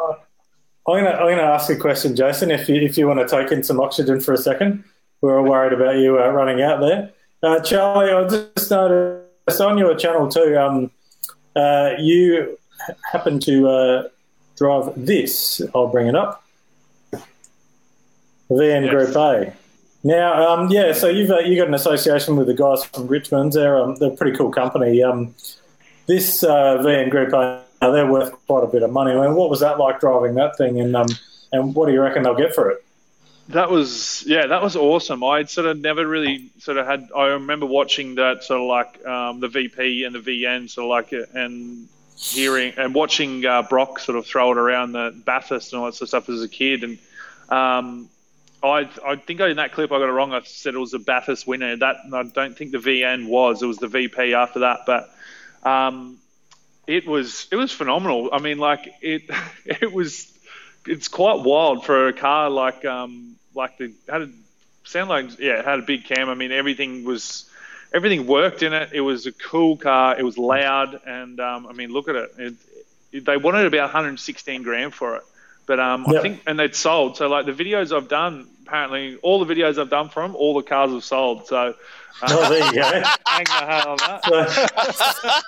[SPEAKER 4] I'm gonna. I'm gonna ask a question, Jason. If you if you want to take in some oxygen for a second, we're all worried about you uh, running out there. Uh, Charlie, I just noticed on your channel too. Um, uh, you happen to uh, drive this. I'll bring it up. VN
[SPEAKER 5] Yes.
[SPEAKER 4] Group A. Now, um, yeah, so you've uh, you got an association with the guys from Richmond. They're um, they're a pretty cool company. Um, this uh, VN Group A, they're worth quite a bit of money. I mean, what was that like driving that thing, and um, and what do you reckon they'll get for it?
[SPEAKER 5] That was yeah, that was awesome. I'd sort of never really sort of had. I remember watching that sort of like um, the VP and the VN sort of like and hearing and watching uh, Brock sort of throw it around the Bathurst and all that sort of stuff as a kid. And um, I I think in that clip I got it wrong. I said it was a Bathurst winner. That I don't think the VN was. It was the VP after that, but. Um, it was it was phenomenal. I mean, like it it was it's quite wild for a car like um like the had a sound like yeah it had a big cam. I mean, everything was everything worked in it. It was a cool car. It was loud, and um, I mean, look at it. it, it they wanted about 116 grand for it, but um,
[SPEAKER 4] Yep.
[SPEAKER 5] I think and they'd sold. So like the videos I've done, apparently all the videos I've done for them, all the cars have sold. So.
[SPEAKER 4] Oh, there you go.
[SPEAKER 5] hang the hat on that.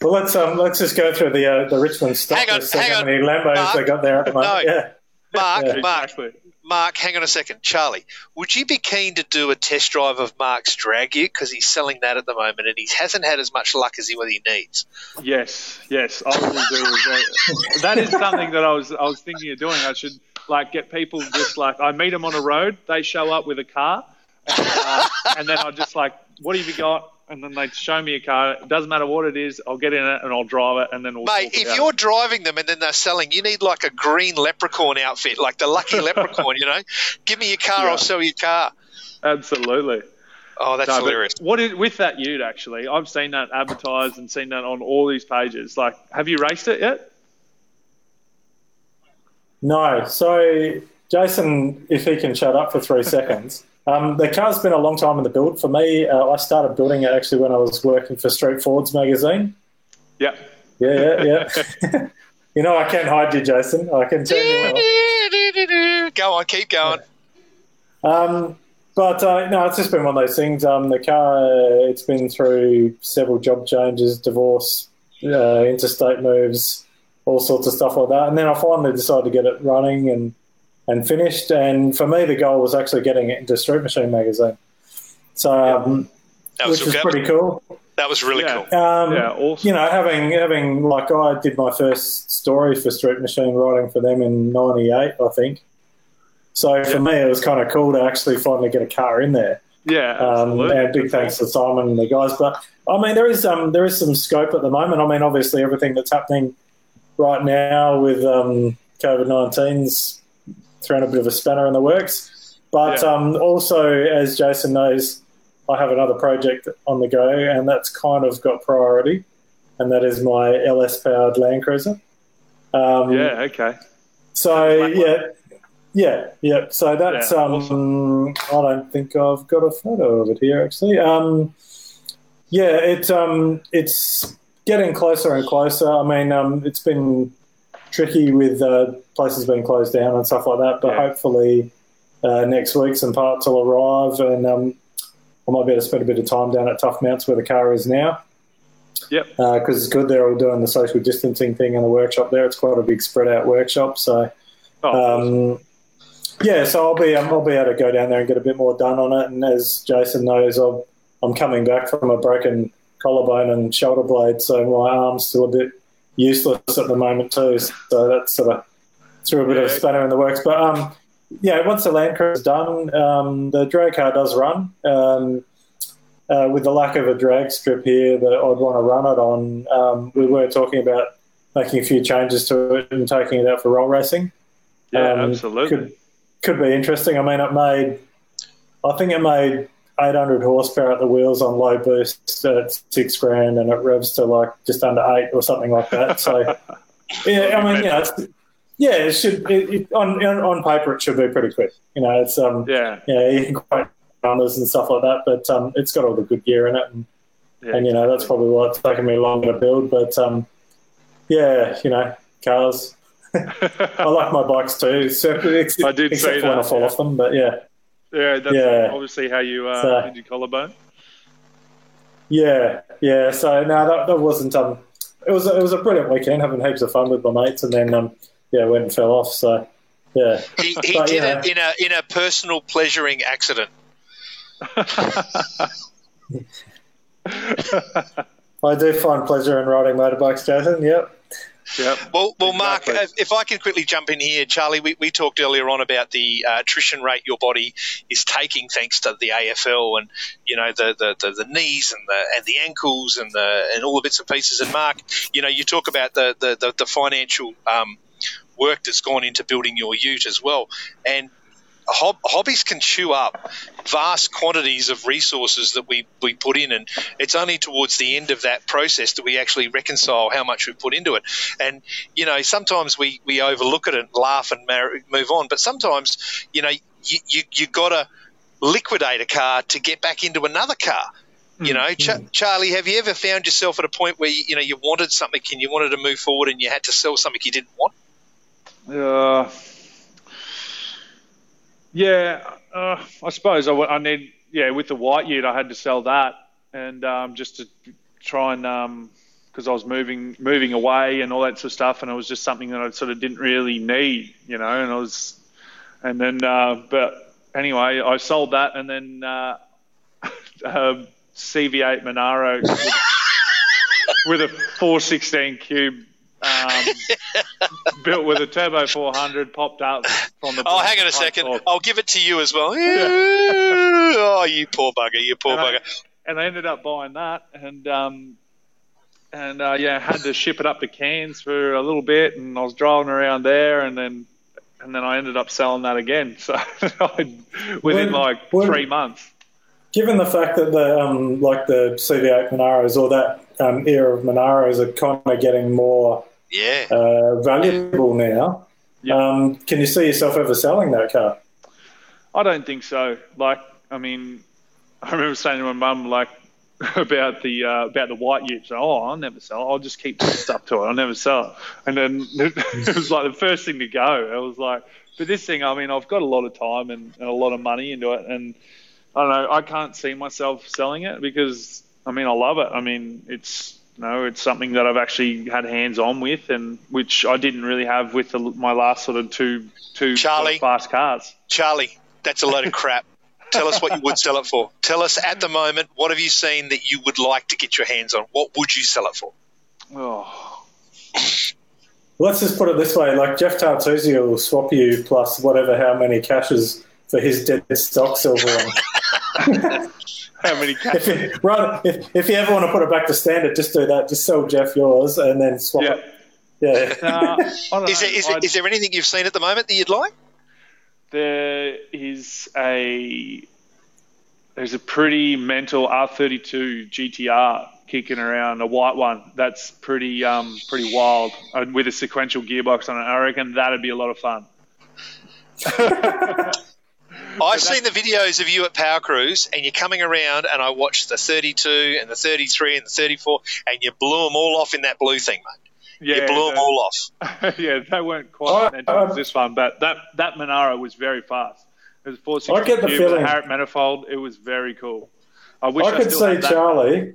[SPEAKER 4] well, let's um, let's just go through the uh, the Richmond stock
[SPEAKER 3] Hang on,
[SPEAKER 4] list. See
[SPEAKER 3] hang
[SPEAKER 4] how
[SPEAKER 3] on.
[SPEAKER 4] many Lambos
[SPEAKER 3] Mark.
[SPEAKER 4] they got there at the moment.
[SPEAKER 3] No.
[SPEAKER 4] Yeah.
[SPEAKER 3] Mark,
[SPEAKER 4] Yeah.
[SPEAKER 3] Mark,
[SPEAKER 5] Exactly.
[SPEAKER 3] Mark, hang on a second. Charlie, would you be keen to do a test drive of Mark's drag you? Because he's selling that at the moment and he hasn't had as much luck as he, what he needs.
[SPEAKER 5] Yes, yes, I will do that. That is something that I was I was thinking of doing. I should like get people just like I meet them on a road, they show up with a car, and, uh, and then I just like, what have you got? And then they show me a car. It doesn't matter what it is. I'll get in it and I'll drive it, and then we'll.
[SPEAKER 3] Mate, if you're
[SPEAKER 5] it.
[SPEAKER 3] driving them and then they're selling, you need like a green leprechaun outfit, like the lucky leprechaun, you know? Give me your car,
[SPEAKER 5] Yeah.
[SPEAKER 3] I'll sell your car.
[SPEAKER 5] absolutely.
[SPEAKER 3] Oh, that's
[SPEAKER 5] No,
[SPEAKER 3] hilarious.
[SPEAKER 5] What is, with that Ute actually? I've seen that advertised and seen that on all these pages. Like, have you raced it yet?
[SPEAKER 4] No. So, Jason, if he can shut up for three seconds. Um, the car's been a long time in the build. For me, uh, I started building it actually when I was working for Street Fords magazine.
[SPEAKER 5] Yeah.
[SPEAKER 4] Yeah, yeah, yeah. you know, I can't hide you, Jason. I can turn you.
[SPEAKER 3] Go on, keep going.
[SPEAKER 4] Um, but uh, no, it's just been one of those things. Um, the car, uh, it's been through several job changes, divorce, uh, interstate moves, all sorts of stuff like that. And then I finally decided to get it running and and finished. And for me, the goal was actually getting it into Street Machine magazine. So, um,
[SPEAKER 3] That was,
[SPEAKER 4] which was pretty cool.
[SPEAKER 3] that was really
[SPEAKER 5] Yeah.
[SPEAKER 3] cool.
[SPEAKER 4] Um,
[SPEAKER 5] Yeah, awesome.
[SPEAKER 4] You know, having having like I did my first story for Street Machine writing for them in '98, I think. So for me, it was kind of cool to actually finally get a car in there.
[SPEAKER 5] Yeah,
[SPEAKER 4] Um,
[SPEAKER 5] absolutely.
[SPEAKER 4] and big thanks to Simon and the guys. But I mean, there is um, there is some scope at the moment. I mean, obviously, everything that's happening right now with um, COVID 19's thrown a bit of a spanner in the works. But
[SPEAKER 5] Yeah.
[SPEAKER 4] um, also, as Jason knows, I have another project on the go, and that's kind of got priority, and that is my LS powered Land Cruiser. Um,
[SPEAKER 5] yeah, okay.
[SPEAKER 4] so yeah, yeah, yeah. So that's
[SPEAKER 5] Yeah,
[SPEAKER 4] um.
[SPEAKER 5] awesome.
[SPEAKER 4] I don't think I've got a photo of it here actually. Um, yeah, it um, it's getting closer and closer. I mean, um, it's been tricky with uh, places being closed down and stuff like that, but
[SPEAKER 5] Yeah.
[SPEAKER 4] hopefully uh, next week some parts will arrive and um, I might be able to spend a bit of time down at Tuff Mounts where the car is now
[SPEAKER 5] Yep.
[SPEAKER 4] because it's good they're all doing the social distancing thing in the workshop there. It's quite a big spread out workshop, so.
[SPEAKER 5] Oh,
[SPEAKER 4] Um, yeah, so I'll be um, I'll be able to go down there and get a bit more done on it. And as Jason knows, I'm I'm coming back from a broken collarbone and shoulder blade, so my arm's still a bit useless at the moment too. So that's sort of threw a bit of a spanner in the works. But um, yeah, once the Land Cruiser is done, um, the drag car does run. Um, uh, with the lack of a drag strip here that I'd want to run it on, um, we were talking about making a few changes to it and taking it out for roll racing
[SPEAKER 5] yeah,
[SPEAKER 4] um,
[SPEAKER 5] absolutely.
[SPEAKER 4] Could, could be interesting. I mean, it made, I think it made 800 horsepower at the wheels on low boost at six grand, and it revs to like just under eight or something like that. So, yeah, I mean, yeah, it's, yeah, it should. It, it, on, on paper, it should be pretty quick. You know, it's um,
[SPEAKER 5] yeah,
[SPEAKER 4] yeah, you can quote numbers and stuff like that, but um, it's got all the good gear in it, and,
[SPEAKER 5] yeah.
[SPEAKER 4] and you know that's probably why it's taken me longer to build. But um, yeah, you know, cars. I like my bikes too, except, except,
[SPEAKER 5] I did
[SPEAKER 4] except for when I fall
[SPEAKER 5] yeah.
[SPEAKER 4] off them. But yeah,
[SPEAKER 5] yeah, that's
[SPEAKER 4] Yeah.
[SPEAKER 5] obviously how you uh,
[SPEAKER 4] So-
[SPEAKER 5] did your collarbone.
[SPEAKER 4] yeah, yeah. So no, that, that wasn't. Um, it was it was a brilliant weekend, having heaps of fun with my mates, and then um, yeah, went and fell off. So yeah,
[SPEAKER 3] He, he
[SPEAKER 4] But,
[SPEAKER 3] did
[SPEAKER 4] yeah.
[SPEAKER 3] it in a in a personal pleasuring accident.
[SPEAKER 4] I do find pleasure in riding motorbikes, Jason. Yep.
[SPEAKER 5] Yep.
[SPEAKER 3] Well, well, Mark,
[SPEAKER 5] Exactly.
[SPEAKER 3] uh, if I can quickly jump in here, Charlie, we, we talked earlier on about the uh, attrition rate your body is taking thanks to the AFL and you know the, the, the, the knees and the and the ankles and the and all the bits and pieces. And Mark, you know, you talk about the the, the, the financial um, work that's gone into building your ute as well, and hob- hobbies can chew up vast quantities of resources that we, we put in, and it's only towards the end of that process that we actually reconcile how much we put into it. And you know, sometimes we, we overlook it and laugh and mar- move on, but sometimes you know you you, you got to liquidate a car to get back into another car. You know, Ch- Charlie, have you ever found yourself at a point where you, you know you wanted something and you wanted to move forward and you had to sell something you didn't want?
[SPEAKER 5] Uh, yeah, uh, I suppose I, I need. Yeah, with the white ute, I had to sell that, and um, just to try and because I was moving moving away and all that sort of stuff, and it was just something that I sort of didn't really need, you know. And I was, and then, uh, but anyway, I sold that, and then uh, um, CV8 Monaro with, with a 416 cube. Um, built with a turbo 400 popped up from the
[SPEAKER 3] Oh, hang on a second.
[SPEAKER 5] door.
[SPEAKER 3] I'll give it to you as well. oh, you poor bugger, you poor
[SPEAKER 5] and I,
[SPEAKER 3] bugger.
[SPEAKER 5] and I ended up buying that, and um, and uh, yeah, had to ship it up to Cairns for a little bit, and I was driving around there, and then and then I ended up selling that again. So within
[SPEAKER 4] When-
[SPEAKER 5] like
[SPEAKER 4] when-
[SPEAKER 5] three months.
[SPEAKER 4] Given the fact that the um, like the CV8 Monaros or that um, era of Monaros are kind of getting more
[SPEAKER 3] Yeah.
[SPEAKER 4] uh, valuable now,
[SPEAKER 5] Yeah.
[SPEAKER 4] um, can you see yourself ever selling that car?
[SPEAKER 5] I don't think so. Like, I mean, I remember saying to my mum like about the uh, about the white ute. So, oh, I'll never sell. I'll just keep putting stuff to it. I'll never sell it. And then it was like the first thing to go. I was like, but this thing, I mean, I've got a lot of time and, and a lot of money into it, and I don't know. I can't see myself selling it because I mean, I love it. I mean, it's you know, it's something that I've actually had hands on with, and which I didn't really have with the, my last sort of two two sort of
[SPEAKER 3] Charlie.
[SPEAKER 5] fast cars.
[SPEAKER 3] Charlie, that's a load of crap. Tell us what you would sell it for. Tell us at the moment, what have you seen that you would like to get your hands on? What would you sell it for?
[SPEAKER 5] Oh.
[SPEAKER 4] Let's just put it this way: like Jeff Tartuzzi will swap you plus whatever how many cashes for his dead stock silver. one.
[SPEAKER 5] How many
[SPEAKER 4] if you, right, if, if you ever want to put it back to standard, just do that. Just sell Jeff yours and then swap
[SPEAKER 5] Yeah.
[SPEAKER 4] it. Yeah.
[SPEAKER 5] Uh, I
[SPEAKER 3] Is
[SPEAKER 5] know.
[SPEAKER 3] there, is, there, there anything you've seen at the moment that you'd like?
[SPEAKER 5] there is a there's a pretty mental R32 GTR kicking around, a white one. That's pretty um, pretty wild, and with a sequential gearbox on it. I reckon that'd be a lot of fun.
[SPEAKER 3] I've seen the videos of you at Power Cruise, and you're coming around, and I watched the 32 and the 33 and the 34, and you blew them all off in that blue thing, mate.
[SPEAKER 5] Yeah,
[SPEAKER 3] you blew them all off.
[SPEAKER 5] yeah, they weren't quite
[SPEAKER 4] I-
[SPEAKER 5] meant
[SPEAKER 4] um,
[SPEAKER 5] this one, but that that Monaro was very fast. It was 460
[SPEAKER 4] I get the
[SPEAKER 5] cube with a
[SPEAKER 4] feeling-
[SPEAKER 5] Harrop manifold. It was very cool. I wish I,
[SPEAKER 4] I could see
[SPEAKER 5] had that.
[SPEAKER 4] Charlie.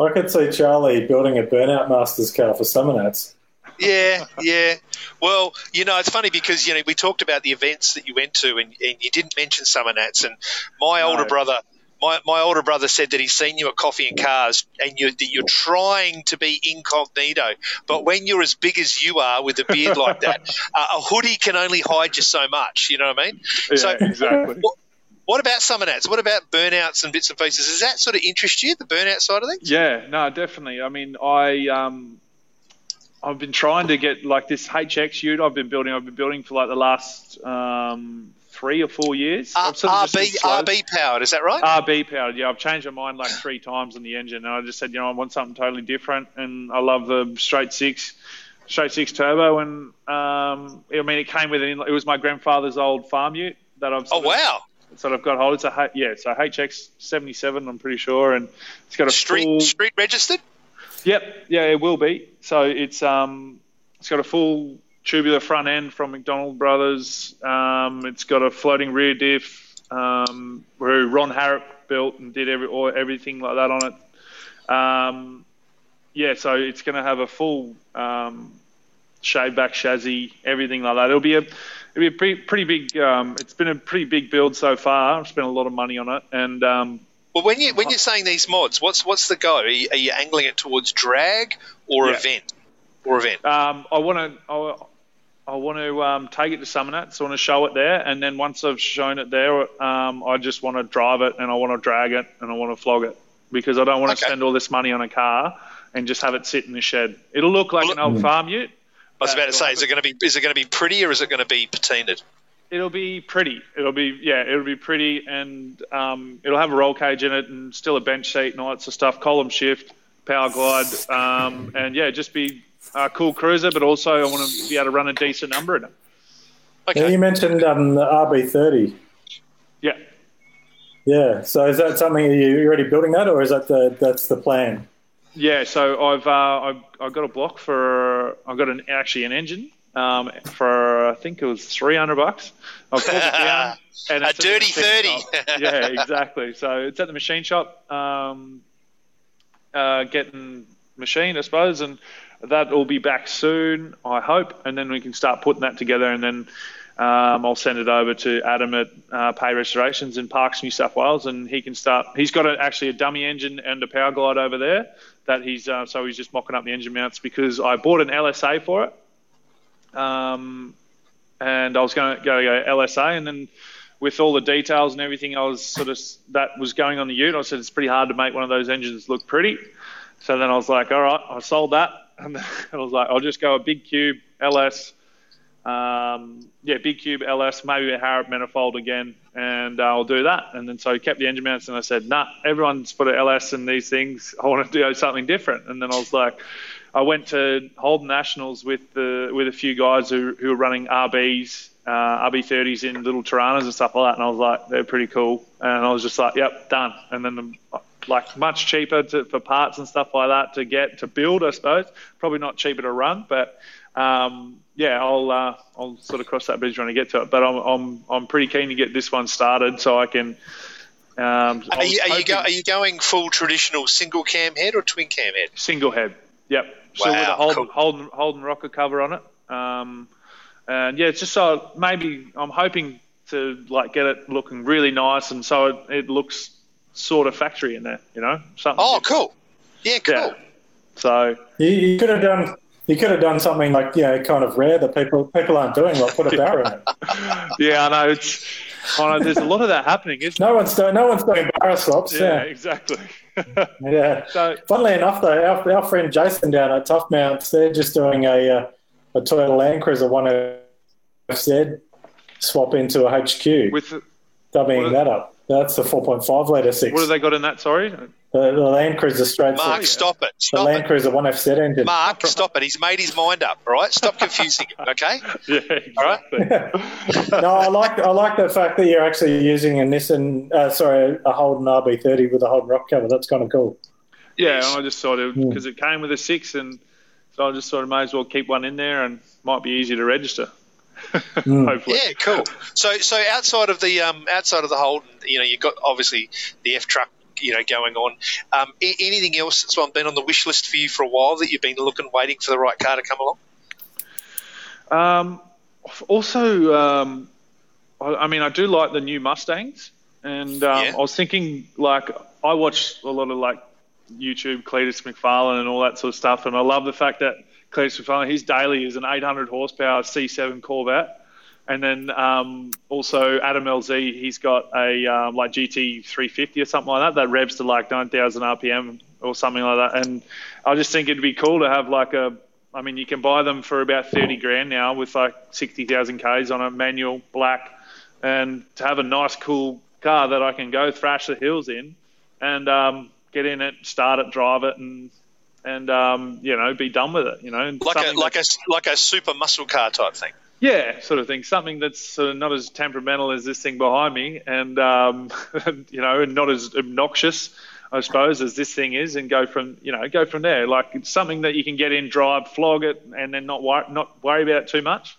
[SPEAKER 4] I could see Charlie building a Burnout Masters car for Summernats.
[SPEAKER 3] Yeah, yeah. Well, you know, it's funny because you know we talked about the events that you went to, and, and you didn't mention Summernats. And my older brother, my, my older brother said that he's seen you at Coffee and Cars, and you that you're trying to be incognito. But when you're as big as you are with a beard like that, uh, a hoodie can only hide you so much. You know what I mean?
[SPEAKER 5] Yeah,
[SPEAKER 3] so,
[SPEAKER 5] exactly.
[SPEAKER 3] What, what about Summernats? What about burnouts and bits and pieces? Does that sort of interest you, the burnout side of things?
[SPEAKER 5] Yeah, no, definitely. I mean, I um, I've been trying to get like this HX ute I've been building. I've been building for like the last um, three or four years.
[SPEAKER 3] Uh,
[SPEAKER 5] I've sort of just been
[SPEAKER 3] RB RB powered, is that right?
[SPEAKER 5] RB powered. Yeah, I've changed my mind like three times on the engine, and I just said, you know, I want something totally different, and I love the straight six, straight six turbo, and um, I mean, it came with an. It was my grandfather's old farm ute that I've.
[SPEAKER 3] oh
[SPEAKER 5] sort of-
[SPEAKER 3] wow!
[SPEAKER 5] Sort of got hold. It's a yeah, so HX seventy seven. I'm pretty sure, and it's got a
[SPEAKER 3] Street
[SPEAKER 5] full.
[SPEAKER 3] street registered.
[SPEAKER 5] Yep, yeah, it will be. So it's um, it's got a full tubular front end from McDonald Brothers. Um, it's got a floating rear diff, um, where Ron Harrop built and did every or everything like that on it. Um, yeah, so it's going to have a full um, shade back chassis, everything like that. It'll be a it'll be a pretty pretty big. Um, it's been a pretty big build so far. I've spent a lot of money on it, and um,
[SPEAKER 3] Well, when you when you're saying these mods, what's what's the go? Are you, are you angling it towards drag or
[SPEAKER 5] Yeah.
[SPEAKER 3] event? or event?
[SPEAKER 5] Um, I want to. I, I want to um, take it to Summernats. So I want to show it there, and then once I've shown it there, um, I just want to drive it and I want to drag it and I want to flog it because I don't want to
[SPEAKER 3] Okay.
[SPEAKER 5] spend all this money on a car and just have it sit in the shed. It'll look like
[SPEAKER 3] Well,
[SPEAKER 5] an old farm ute.
[SPEAKER 3] I was about to say, is it going to be is it going to be pretty or is it going to be patinaed?
[SPEAKER 5] It'll be pretty. It'll be yeah. It'll be pretty, and um, it'll have a roll cage in it, and still a bench seat and all that sort of stuff. Column shift, power glide, um, and yeah, just be a cool cruiser. But also, I want to be able to run a decent number in it.
[SPEAKER 4] Yeah,
[SPEAKER 3] Okay.
[SPEAKER 4] you mentioned um, the RB30.
[SPEAKER 5] Yeah.
[SPEAKER 4] Yeah. So is that something are you already building that, or is that the that's the plan?
[SPEAKER 5] Yeah, so I've uh, I've, I've got a block for I've got an actually an engine um, for I think it was three hundred bucks. I've pulled it down, and
[SPEAKER 3] A dirty 30.
[SPEAKER 5] shop. yeah, exactly. So it's at the machine shop, um, uh, getting machined, I suppose, and that will be back soon, I hope, and then we can start putting that together, and then. Um, I'll send it over to Adam at uh, Pay Restorations in Parkes, New South Wales, and he can start. He's got a, actually a dummy engine and a power glide over there that he's uh, so he's just mocking up the engine mounts because I bought an LSA for it, um, and I was going to go go LSA, and then with all the details and everything, I was sort of that was going on the Ute. I said it's pretty hard to make one of those engines look pretty, so then I was like, all right, I sold that, and I was like, I'll just go a big cube LS. Um, yeah, big cube LS, maybe a Harrop manifold again, and uh, I'll do that. And then so I kept the engine mounts, and I said, nah, everyone's put an LS in these things. I want to do something different. And then I was like, I went to Holden Nationals with the with a few guys who who were running RBs, uh, RB30s in little Toranas and stuff like that, and I was like, they're pretty cool. And I was just like, yep, done. And then the, like much cheaper to, for parts and stuff like that to get to build, I suppose. Probably not cheaper to run, but um, yeah, I'll uh, I'll sort of cross that bridge when I get to it. But I'm I'm I'm pretty keen to get this one started so I can. Um,
[SPEAKER 3] Are you, are, you go, are you going full traditional single cam head or twin cam head?
[SPEAKER 5] single head? Yep. So with a
[SPEAKER 3] Wow,
[SPEAKER 5] Holden,
[SPEAKER 3] cool.
[SPEAKER 5] Holden Holden rocker cover on it. Um, and yeah, it's just so maybe I'm hoping to like get it looking really nice and so it, it looks sort of factory in there, you know, something.
[SPEAKER 3] Oh,
[SPEAKER 5] different.
[SPEAKER 3] cool. Yeah, cool.
[SPEAKER 5] Yeah. So
[SPEAKER 4] You, you could have done. You could have done something like you know, kind of rare that people people aren't doing, like put a Barra in it.
[SPEAKER 5] yeah, I know it's. I know there's a lot of that happening, isn't
[SPEAKER 4] No one's doing. No one's doing Barra swaps.
[SPEAKER 5] Yeah,
[SPEAKER 4] Yeah,
[SPEAKER 5] exactly.
[SPEAKER 4] yeah.
[SPEAKER 5] so
[SPEAKER 4] Funnily enough, though, our, our friend Jason down at Tuff Mounts, they're just doing a uh, a Toyota Land Cruiser one FZ swap into a HQ,
[SPEAKER 5] with
[SPEAKER 4] dummying
[SPEAKER 5] what-
[SPEAKER 4] that up. That's the 4.5 litre six.
[SPEAKER 5] What have they got in that? Sorry.
[SPEAKER 4] the, the Land Cruiser straight
[SPEAKER 3] Mark,
[SPEAKER 4] six.
[SPEAKER 3] stop it.
[SPEAKER 4] The
[SPEAKER 3] Stop
[SPEAKER 4] Land
[SPEAKER 3] it.
[SPEAKER 4] Cruiser one FZ engine.
[SPEAKER 3] Mark, stop it. He's made his mind up, all right? Stop confusing him, okay?
[SPEAKER 5] Yeah,
[SPEAKER 3] All right.
[SPEAKER 5] exactly.
[SPEAKER 4] no, I like I like the fact that you're actually using a Nissan, uh, sorry, a Holden RB30 with a Holden rock cover. That's kind of cool.
[SPEAKER 5] Yeah, and I just sort of
[SPEAKER 4] Hmm.
[SPEAKER 5] because it came with a six, and so I just sort of may as well keep one in there, and might be easier to register.
[SPEAKER 4] Hmm.
[SPEAKER 5] Hopefully.
[SPEAKER 3] Yeah, cool. So, so outside of the um, outside of the Holden, you know, you've got obviously the F truck, you know, going on. Um, a- anything else that's been on the wish list for you for a while that you've been looking, waiting for the right car to come along?
[SPEAKER 5] Um, also, um, I, I mean, I do like the new Mustangs, and um,
[SPEAKER 3] Yeah.
[SPEAKER 5] I was thinking, like, I watch a lot of like YouTube, Cleetus McFarland, and all that sort of stuff, and I love the fact that Cleetus McFarland, his daily is an 800 horsepower C7 Corvette. And then um, also Adam LZ, he's got a um, like GT 350 or something like that that revs to like 9,000 RPM or something like that. And I just think it'd be cool to have like a, I mean, you can buy them for about 30 grand now with like 60,000 Ks on a manual black, and to have a nice, cool car that I can go thrash the hills in, and um, get in it, start it, drive it, and and um, you know be done with it. You know, and
[SPEAKER 3] Like a like a like a super muscle car type thing.
[SPEAKER 5] yeah, sort of thing. Something that's sort of not as temperamental as this thing behind me, and um, you know, and not as obnoxious, I suppose, as this thing is, and go from you know go from there. Like something that you can get in, drive, flog it, and then not worry, not worry about it too much.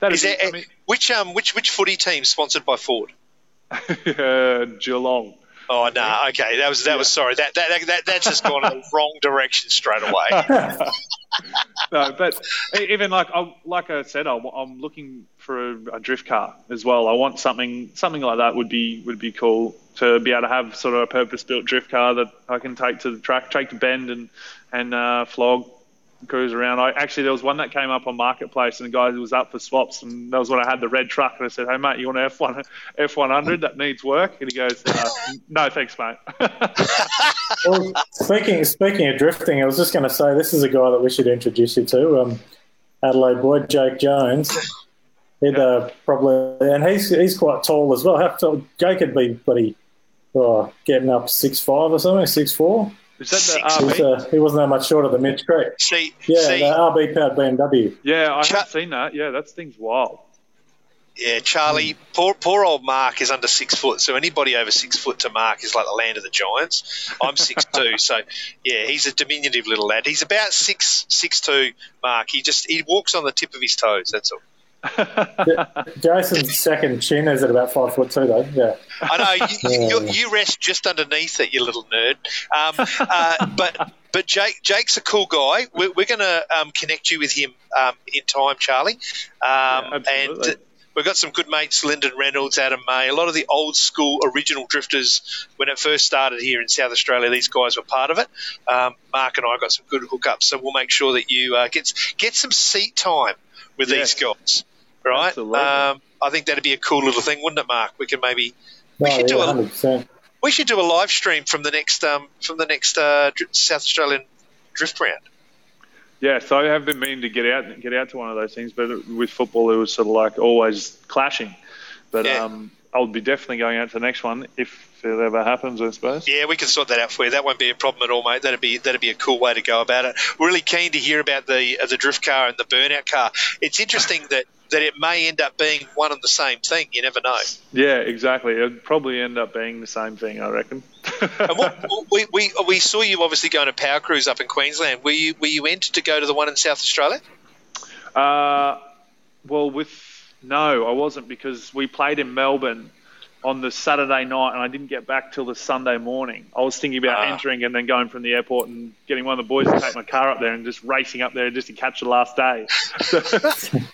[SPEAKER 5] That
[SPEAKER 3] Is
[SPEAKER 5] is,
[SPEAKER 3] there,
[SPEAKER 5] I mean,
[SPEAKER 3] which um which which footy team sponsored by Ford?
[SPEAKER 5] uh, Geelong.
[SPEAKER 3] Oh no, okay, that was that was sorry that that that that's just gone in the wrong direction straight away.
[SPEAKER 5] no, but even like I, like I said, I'm, I'm looking for a, a drift car as well. I want something something like that would be would be cool to be able to have sort of a purpose built drift car that I can take to the track, take to bend and and uh, flog. Cruise around. I actually there was one that came up on marketplace, and the guy who was up for swaps, and that was when I had the red truck, and I said, "Hey mate, you want an F one F one hundred that needs work?" And he goes, uh, "No, thanks, mate."
[SPEAKER 4] well, speaking speaking of drifting, I was just going to say this is a guy that we should introduce you to. Um, Adelaide boy, Jake Jones. He'd uh, probably, and he's he's quite tall as well. How tall? Jake could be bloody, oh, getting up six five or something, six four.
[SPEAKER 5] Is that the
[SPEAKER 3] Six.
[SPEAKER 5] RB?
[SPEAKER 4] He's, uh, he wasn't that much shorter than Mitch Creek.
[SPEAKER 3] See,
[SPEAKER 4] Yeah,
[SPEAKER 3] see,
[SPEAKER 4] the RB powered BMW.
[SPEAKER 5] yeah, I
[SPEAKER 3] Cha-
[SPEAKER 5] have seen that. Yeah, that thing's wild.
[SPEAKER 3] yeah, Charlie. Poor, poor old Mark is under six foot, so anybody over six foot to Mark is like the land of the giants. I'm six two, so yeah, he's a diminutive little lad. He's about six six two. Mark, he just he walks on the tip of his toes. That's all.
[SPEAKER 4] Jason's second chin is at about five foot two, though. Yeah.
[SPEAKER 3] I know you, you, you rest just underneath it, you little nerd. Um, uh, but but Jake Jake's a cool guy. We're, we're going to um, connect you with him um, in time, Charlie. Um,
[SPEAKER 5] absolutely.
[SPEAKER 3] and we've got some good mates, Lyndon Reynolds, Adam May, a lot of the old school original drifters. When it first started here in South Australia, these guys were part of it. Um, Mark and I got some good hookups, so we'll make sure that you uh, get get some seat time with
[SPEAKER 5] Yes.
[SPEAKER 3] these guys. Right?
[SPEAKER 5] Absolutely.
[SPEAKER 3] Um, I think that'd be a cool little thing, wouldn't it, Mark? We can maybe we
[SPEAKER 4] No,
[SPEAKER 3] should do a
[SPEAKER 4] 100%.
[SPEAKER 3] we should do a live stream from the next um, from the next uh, South Australian drift round.
[SPEAKER 5] Yeah, so I have been meaning to get out get out to one of those things, but with football it was sort of like always clashing. But
[SPEAKER 3] Yeah.
[SPEAKER 5] um, I'll be definitely going out to the next one if it ever happens, I suppose.
[SPEAKER 3] Yeah, we can sort that out for you. That won't be a problem at all, mate. That'd be that'd be a cool way to go about it. Really keen to hear about the uh, the drift car and the burnout car. It's interesting that that it may end up being one and the same thing. You never know.
[SPEAKER 5] Yeah, exactly. It'd probably end up being the same thing, I reckon.
[SPEAKER 3] And what, we, we we saw you obviously going to Power Cruise up in Queensland. Were you were you entered to go to the one in South Australia?
[SPEAKER 5] Uh, well, with no, I wasn't because we played in Melbourne on the Saturday night, and I didn't get back till the Sunday morning. I was thinking about
[SPEAKER 3] Ah.
[SPEAKER 5] entering and then going from the airport and getting one of the boys to take my car up there and just racing up there just to catch the last day.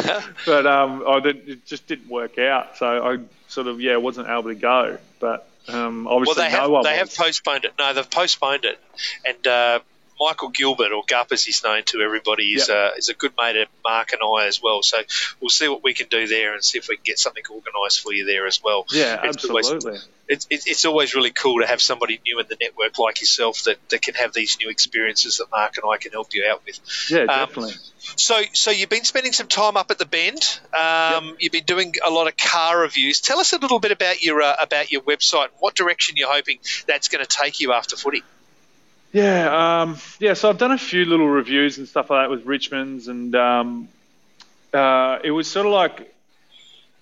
[SPEAKER 5] but um, I didn't, it just didn't work out, so I sort of yeah wasn't able to go. But um,
[SPEAKER 3] Well,
[SPEAKER 5] obviously
[SPEAKER 3] they have
[SPEAKER 5] no one
[SPEAKER 3] they
[SPEAKER 5] was.
[SPEAKER 3] have postponed it. No, they've postponed it, and uh, Michael Gilbert or Gup, as he's known to everybody, is
[SPEAKER 5] Yep.
[SPEAKER 3] uh, is a good mate of Mark and I as well. So we'll see what we can do there and see if we can get something organised for you there as well.
[SPEAKER 5] yeah,
[SPEAKER 3] It's always-
[SPEAKER 5] absolutely.
[SPEAKER 3] It's, it's, it's always really cool to have somebody new in the network like yourself that, that can have these new experiences that Mark and I can help you out with.
[SPEAKER 5] Yeah,
[SPEAKER 3] Um,
[SPEAKER 5] definitely.
[SPEAKER 3] So, so you've been spending some time up at the Bend. Um, You've been doing a lot of car reviews. Tell us a little bit about your uh, about your website. and What direction you're hoping that's going to take you after footy?
[SPEAKER 5] Yeah, um, yeah. So I've done a few little reviews and stuff like that with Richmond's, and um, uh, it was sort of like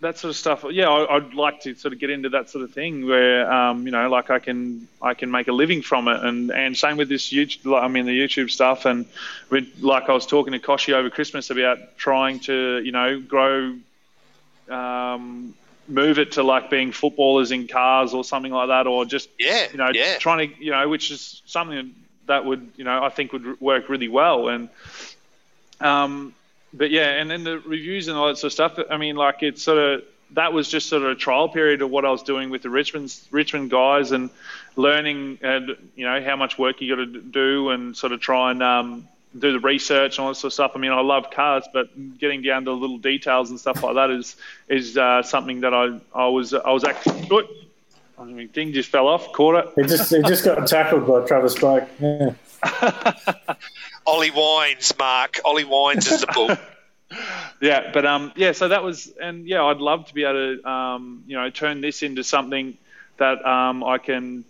[SPEAKER 5] that sort of stuff. Yeah, I, I'd like to sort of get into that sort of thing where um, you know, like I can I can make a living from it, and and same with this YouTube. I mean, the YouTube stuff, and with, like I was talking to Kochie over Christmas about trying to you know grow. Um, move it to like being footballers in cars or something like that, or just
[SPEAKER 3] Yeah,
[SPEAKER 5] you know,
[SPEAKER 3] yeah.
[SPEAKER 5] trying to, you know, which is something that would, you know, I think would work really well. And, um, but yeah, and then the reviews and all that sort of stuff. I mean, like it's sort of that was just sort of a trial period of what I was doing with the Richmond Richmond guys and learning, and you know, how much work you got to do and sort of try and um, do the research and all that sort of stuff. I mean, I love cars, but getting down to the little details and stuff like that is is uh, something that I I was I was actually. Good. I mean, thing just fell off, caught it.
[SPEAKER 4] He just he just got tackled by Travis Boak. Yeah.
[SPEAKER 3] Ollie Wines, Mark. Ollie Wines is the bull.
[SPEAKER 5] Yeah, but um, yeah. So that was, and yeah, I'd love to be able to, um, you know, turn this into something that um, I can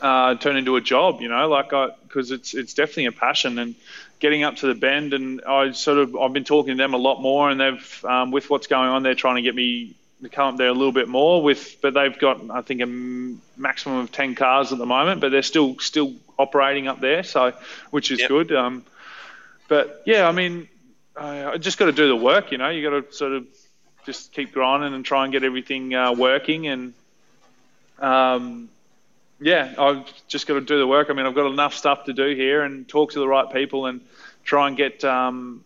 [SPEAKER 5] uh, turn into a job. You know, like I, because it's it's definitely a passion and getting up to the bend. And I sort of I've been talking to them a lot more, and they've um, with what's going on, they're trying to get me to come up there a little bit more with, but they've got I think a maximum of ten cars at the moment, but they're still still operating up there, so which is
[SPEAKER 3] Yep.
[SPEAKER 5] good. Um, but yeah, I mean, I I just got to do the work. You know, you got to sort of just keep grinding and try and get everything uh, working. And um, yeah, I've just got to do the work. I mean, I've got enough stuff to do here and talk to the right people and try and get um,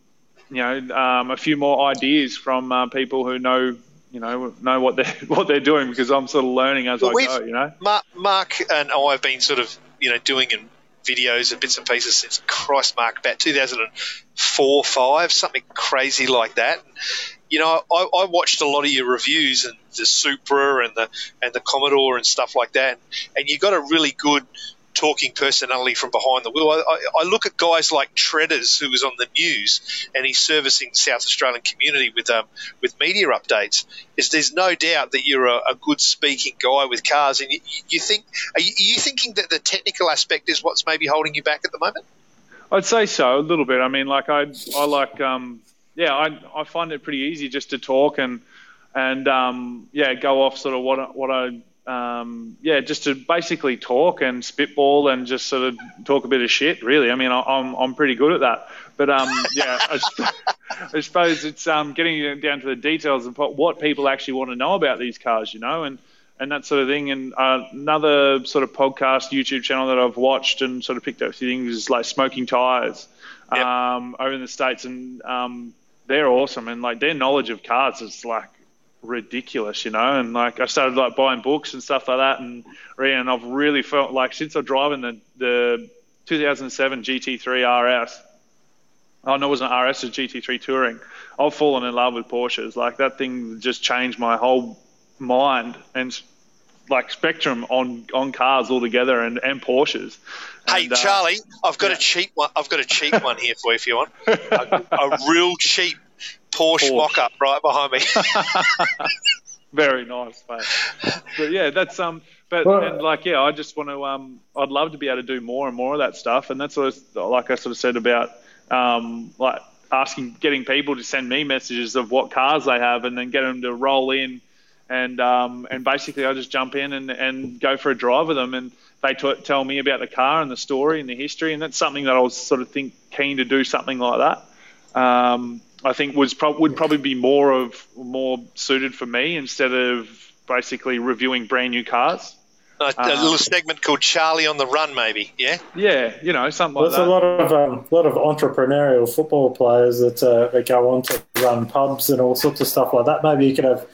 [SPEAKER 5] you know um, a few more ideas from uh, people who know you know know what they're what they're doing because I'm sort of learning as
[SPEAKER 3] Well,
[SPEAKER 5] I go. You know.
[SPEAKER 3] Mark, Mark and I have been sort of, you know, doing and videos and bits and pieces since Christ Mark about 2004, five, something crazy like that. You know, I, I watched a lot of your reviews and the Supra and the and the Commodore and stuff like that, and you got a really good talking personality from behind the wheel. I, I, I, look at guys like Treaders, who was on the news, and he's servicing the South Australian community with um, with media updates. Is there's no doubt that you're a, a good speaking guy with cars, and you, you think are you, are you, thinking that the technical aspect is what's maybe holding you back at the moment?
[SPEAKER 5] I'd say so a little bit. I mean, like I I like um, yeah I I find it pretty easy just to talk and and um, yeah go off sort of what what I um, yeah, just to basically talk and spitball and just sort of talk a bit of shit. Really, I mean, I, am I'm pretty good at that. But um, yeah, I, I, suppose it's um, getting down to the details of what people actually want to know about these cars, you know, and and that sort of thing. And uh, another sort of podcast, YouTube channel that I've watched and sort of picked up a few things is like Smoking Tires yep. um, over in the states, and um, they're awesome. And like their knowledge of cars is like ridiculous, you know. And like I started like buying books and stuff like that, and reading. And I've really felt like since I've driven the the 2007 GT3 RS. Oh no, it wasn't RS, it was GT3 Touring. I've fallen in love with Porsches. Like that thing just changed my whole mind and like spectrum on on cars altogether and and Porsches.
[SPEAKER 3] Hey
[SPEAKER 5] and, uh,
[SPEAKER 3] Charlie, I've got yeah. a cheap one. I've got a cheap one here for you if you want. A, a real cheap Porsche, Porsche. mock-up right behind me.
[SPEAKER 5] Very nice, mate. But yeah, that's um. But well, and like yeah, I just want to um. I'd love to be able to do more and more of that stuff, and that's what like I sort of said about um like asking getting people to send me messages of what cars they have, and then get them to roll in, and um and basically I just jump in and and go for a drive with them, and they t- tell me about the car and the story and the history, and that's something that I was sort of think keen to do something like that. Um, I think was pro- would probably be more of more suited for me instead of basically reviewing brand new cars.
[SPEAKER 3] A, a um, little segment called Charlie on the Run, maybe. Yeah.
[SPEAKER 5] Yeah, you know, something
[SPEAKER 4] like
[SPEAKER 5] There's that.
[SPEAKER 4] a lot of um, lot of entrepreneurial football players that uh, that go on to run pubs and all sorts of stuff like that. Maybe you could have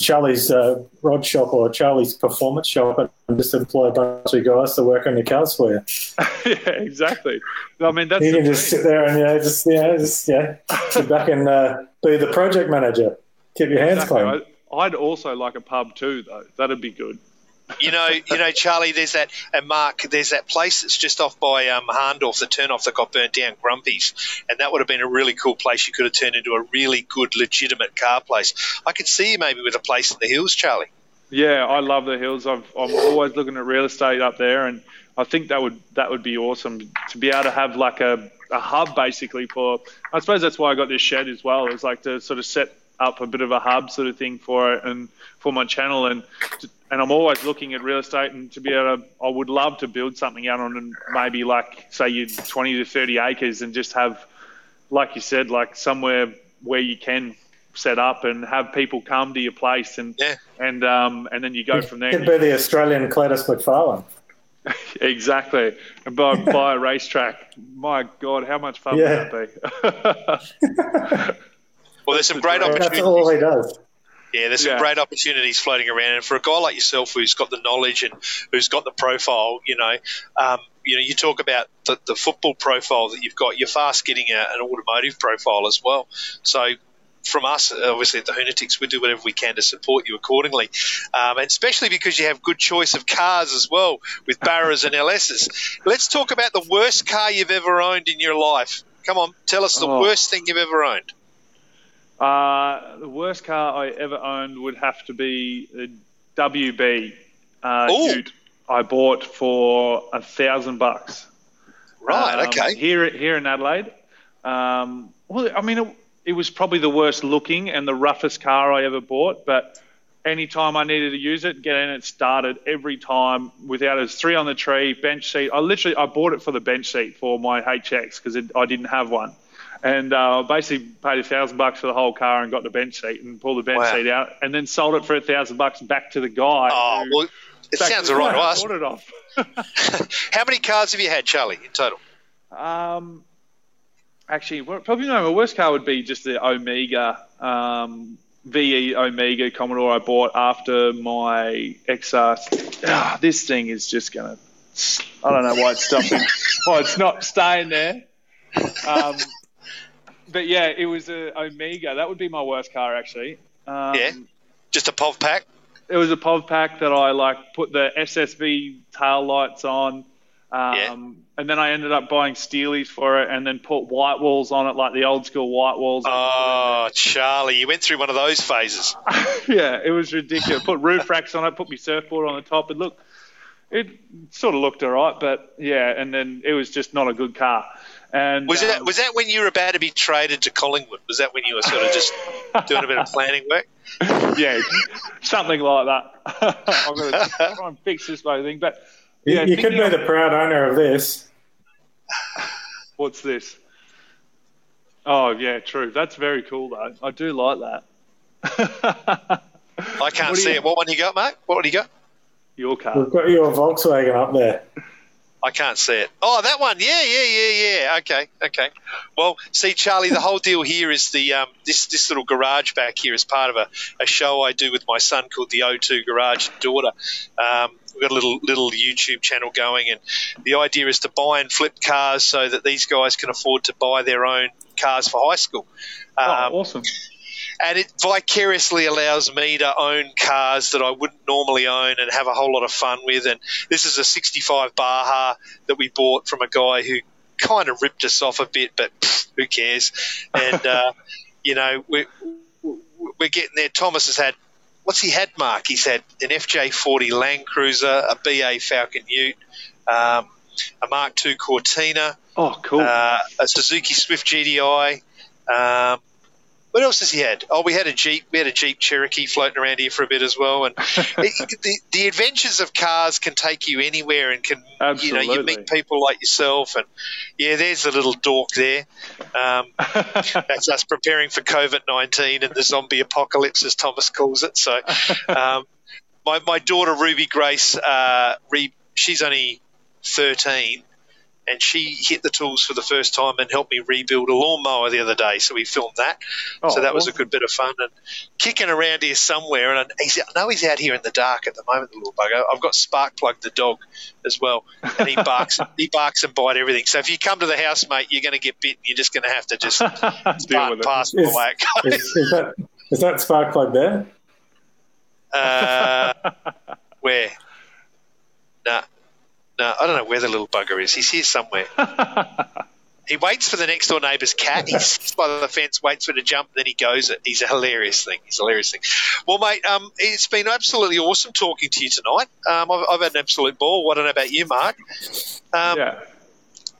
[SPEAKER 4] Charlie's uh, rod shop or Charlie's performance shop and just employ a bunch of guys to work on your cars for you.
[SPEAKER 5] yeah, exactly. I mean, that's
[SPEAKER 4] you can just sit there and yeah, just yeah, just yeah, sit back and uh, be the project manager. Keep your hands exactly. clean.
[SPEAKER 5] I'd also like a pub too, though. That'd be good
[SPEAKER 3] you know, you know, Charlie. There's that, and Mark. There's that place that's just off by um, Hahndorf, the turnoff that got burnt down, Grumpy's, and that would have been a really cool place. You could have turned into a really good, legitimate car place. I could see you maybe with a place in the hills, Charlie.
[SPEAKER 5] Yeah, I love the hills. I've, I'm always looking at real estate up there, and I think that would that would be awesome to be able to have like a, a hub basically for. I suppose that's why I got this shed as well. Is like to sort of set up a bit of a hub sort of thing for it and for my channel and and I'm always looking at real estate and to be able to I would love to build something out on maybe like say you 20 to 30 acres and just have like you said like somewhere where you can set up and have people come to your place and
[SPEAKER 3] yeah.
[SPEAKER 5] and um and then you go from there.
[SPEAKER 4] Could be the Australian Cleetus McFarland.
[SPEAKER 5] exactly. And by, by a racetrack. My God, how much fun yeah. would that
[SPEAKER 3] be? Well, there's some great opportunities.
[SPEAKER 4] That's all he does.
[SPEAKER 3] Yeah, there's some yeah. great opportunities floating around, and for a guy like yourself who's got the knowledge and who's got the profile, you know, um, you know, you talk about the, the, football profile that you've got. You're fast getting a, an automotive profile as well. So from us, obviously at the Hunetics, we do whatever we can to support you accordingly, um, and especially because you have good choice of cars as well with Barras and LSs. Let's talk about the worst car you've ever owned in your life. Come on, tell us the oh. worst thing you've ever owned.
[SPEAKER 5] Uh, the worst car I ever owned would have to be the WB uh, Ute I bought for a thousand bucks.
[SPEAKER 3] Right. Um, okay.
[SPEAKER 5] Here, here in Adelaide. Um, well, I mean, it, it, was probably the worst looking and the roughest car I ever bought, but anytime I needed to use it, get in it started every time without it. three on the tree, bench seat. I literally I bought it for the bench seat for my HX because I didn't have one and uh, basically paid a thousand bucks for the whole car and got the bench seat and pulled the bench wow. seat out, and then sold it for a thousand bucks back to the guy.
[SPEAKER 3] Oh, well, it sounds all right to us.
[SPEAKER 5] It off.
[SPEAKER 3] How many cars have you had, Charlie, in total?
[SPEAKER 5] Um, actually, probably no. My worst car would be just the Omega um, VE Omega Commodore I bought after my XR. Ah, this thing is just gonna I don't know why it's stopping. oh, it's not staying there. Um, but yeah, it was a Omega. That would be my worst car actually. Um,
[SPEAKER 3] Yeah. Just a POV pack.
[SPEAKER 5] It was a POV pack that I like put the SSV tail lights on. Um,
[SPEAKER 3] Yeah.
[SPEAKER 5] And then I ended up buying Steelies for it, and then put white walls on it, like the old school white walls.
[SPEAKER 3] Oh, Charlie, you went through one of those phases.
[SPEAKER 5] yeah, it was ridiculous. Put roof racks on it, put my surfboard on the top, and look, it sort of looked all right, but yeah, and then it was just not a good car. And
[SPEAKER 3] Was that
[SPEAKER 5] um,
[SPEAKER 3] was that when you were about to be traded to Collingwood? Was that when you were sort of just doing a bit of planning work?
[SPEAKER 5] yeah, something like that. I'm going to try and fix this bloody thing, but
[SPEAKER 4] You-
[SPEAKER 5] yeah,
[SPEAKER 4] you could be
[SPEAKER 5] of-
[SPEAKER 4] the proud owner of this.
[SPEAKER 5] What's this? Oh yeah, true. That's very cool though. I do like that.
[SPEAKER 3] I can't see
[SPEAKER 5] you-
[SPEAKER 3] it. What one you got, mate? What one you got?
[SPEAKER 5] Your car.
[SPEAKER 4] We've got your Volkswagen up there.
[SPEAKER 3] I can't see it. Oh, that one. Yeah, yeah, yeah, yeah. Okay, okay. Well, see, Charlie, the whole deal here is the um, this this little garage back here is part of a, a show I do with my son called the O2 Garage Daughter. Um, we've got a little little YouTube channel going, and the idea is to buy and flip cars so that these guys can afford to buy their own cars for high school. Um,
[SPEAKER 5] oh, awesome.
[SPEAKER 3] And it vicariously allows me to own cars that I wouldn't normally own and have a whole lot of fun with. And this is a 65 Baja that we bought from a guy who kind of ripped us off a bit, but pff, who cares? And uh, you know, we're we're getting there. Thomas has had what's he had? Mark, he's had an FJ40 Land Cruiser, a BA Falcon Ute. Um, a Mark II Cortina,
[SPEAKER 5] Oh, cool.
[SPEAKER 3] uh, a Suzuki Swift GDI. Um, what else has he had? Oh, we had a Jeep. We had a Jeep Cherokee floating around here for a bit as well. And it, the, the adventures of cars can take you anywhere, and can you know you meet people like yourself. And yeah, there's the little dork there. Um, that's us preparing for COVID nineteen and the zombie apocalypse, as Thomas calls it. So, um, my my daughter Ruby Grace, uh, re, she's only thirteen, and she hit the tools for the first time and helped me rebuild a lawnmower the other day. So we filmed that.
[SPEAKER 5] Oh,
[SPEAKER 3] so that was a good bit of fun and kicking around here somewhere. And he's, I know he's out here in the dark at the moment, the little bugger. I've got Sparkplug the dog as well, and he barks. he barks and bite everything. So if you come to the house, mate, you're going to get bitten. You're just going to have to just
[SPEAKER 5] Deal
[SPEAKER 3] part
[SPEAKER 5] with
[SPEAKER 3] pass the
[SPEAKER 4] Is- Is, is that is that spark plug there?
[SPEAKER 3] Uh, where? No, no, I don't know where the little bugger is. He's here somewhere. he waits for the next door neighbour's cat. He sits by the fence, waits for it to jump, then he goes. It. He's a hilarious thing. He's a hilarious thing. Well, mate, um, it's been absolutely awesome talking to you tonight. Um, I've, I've had an absolute ball. I don't know about you, Mark. Um,
[SPEAKER 5] yeah.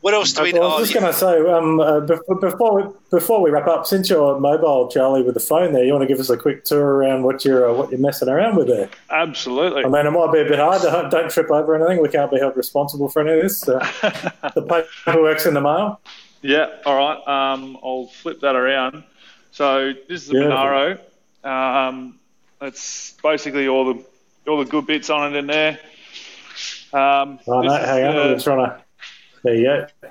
[SPEAKER 3] What else do we?
[SPEAKER 4] Well, I was just going to say um, uh, before we, before we wrap up, since you're mobile, Charlie, with the phone there, you want to give us a quick tour around what you're uh, what you're messing around with there?
[SPEAKER 5] Absolutely.
[SPEAKER 4] I mean, it might be a bit hard. To, don't trip over anything. We can't be held responsible for any of this. Uh, the paperwork's in the mail.
[SPEAKER 5] Yeah, all right. Um, I'll flip that around. So this is the
[SPEAKER 4] Beautiful.
[SPEAKER 5] Monaro. Um, it's basically all the all the good bits on it in there. Um,
[SPEAKER 4] Oh,
[SPEAKER 5] this
[SPEAKER 4] no,
[SPEAKER 5] is
[SPEAKER 4] hang on.
[SPEAKER 5] the-
[SPEAKER 4] I'm trying to. There you go.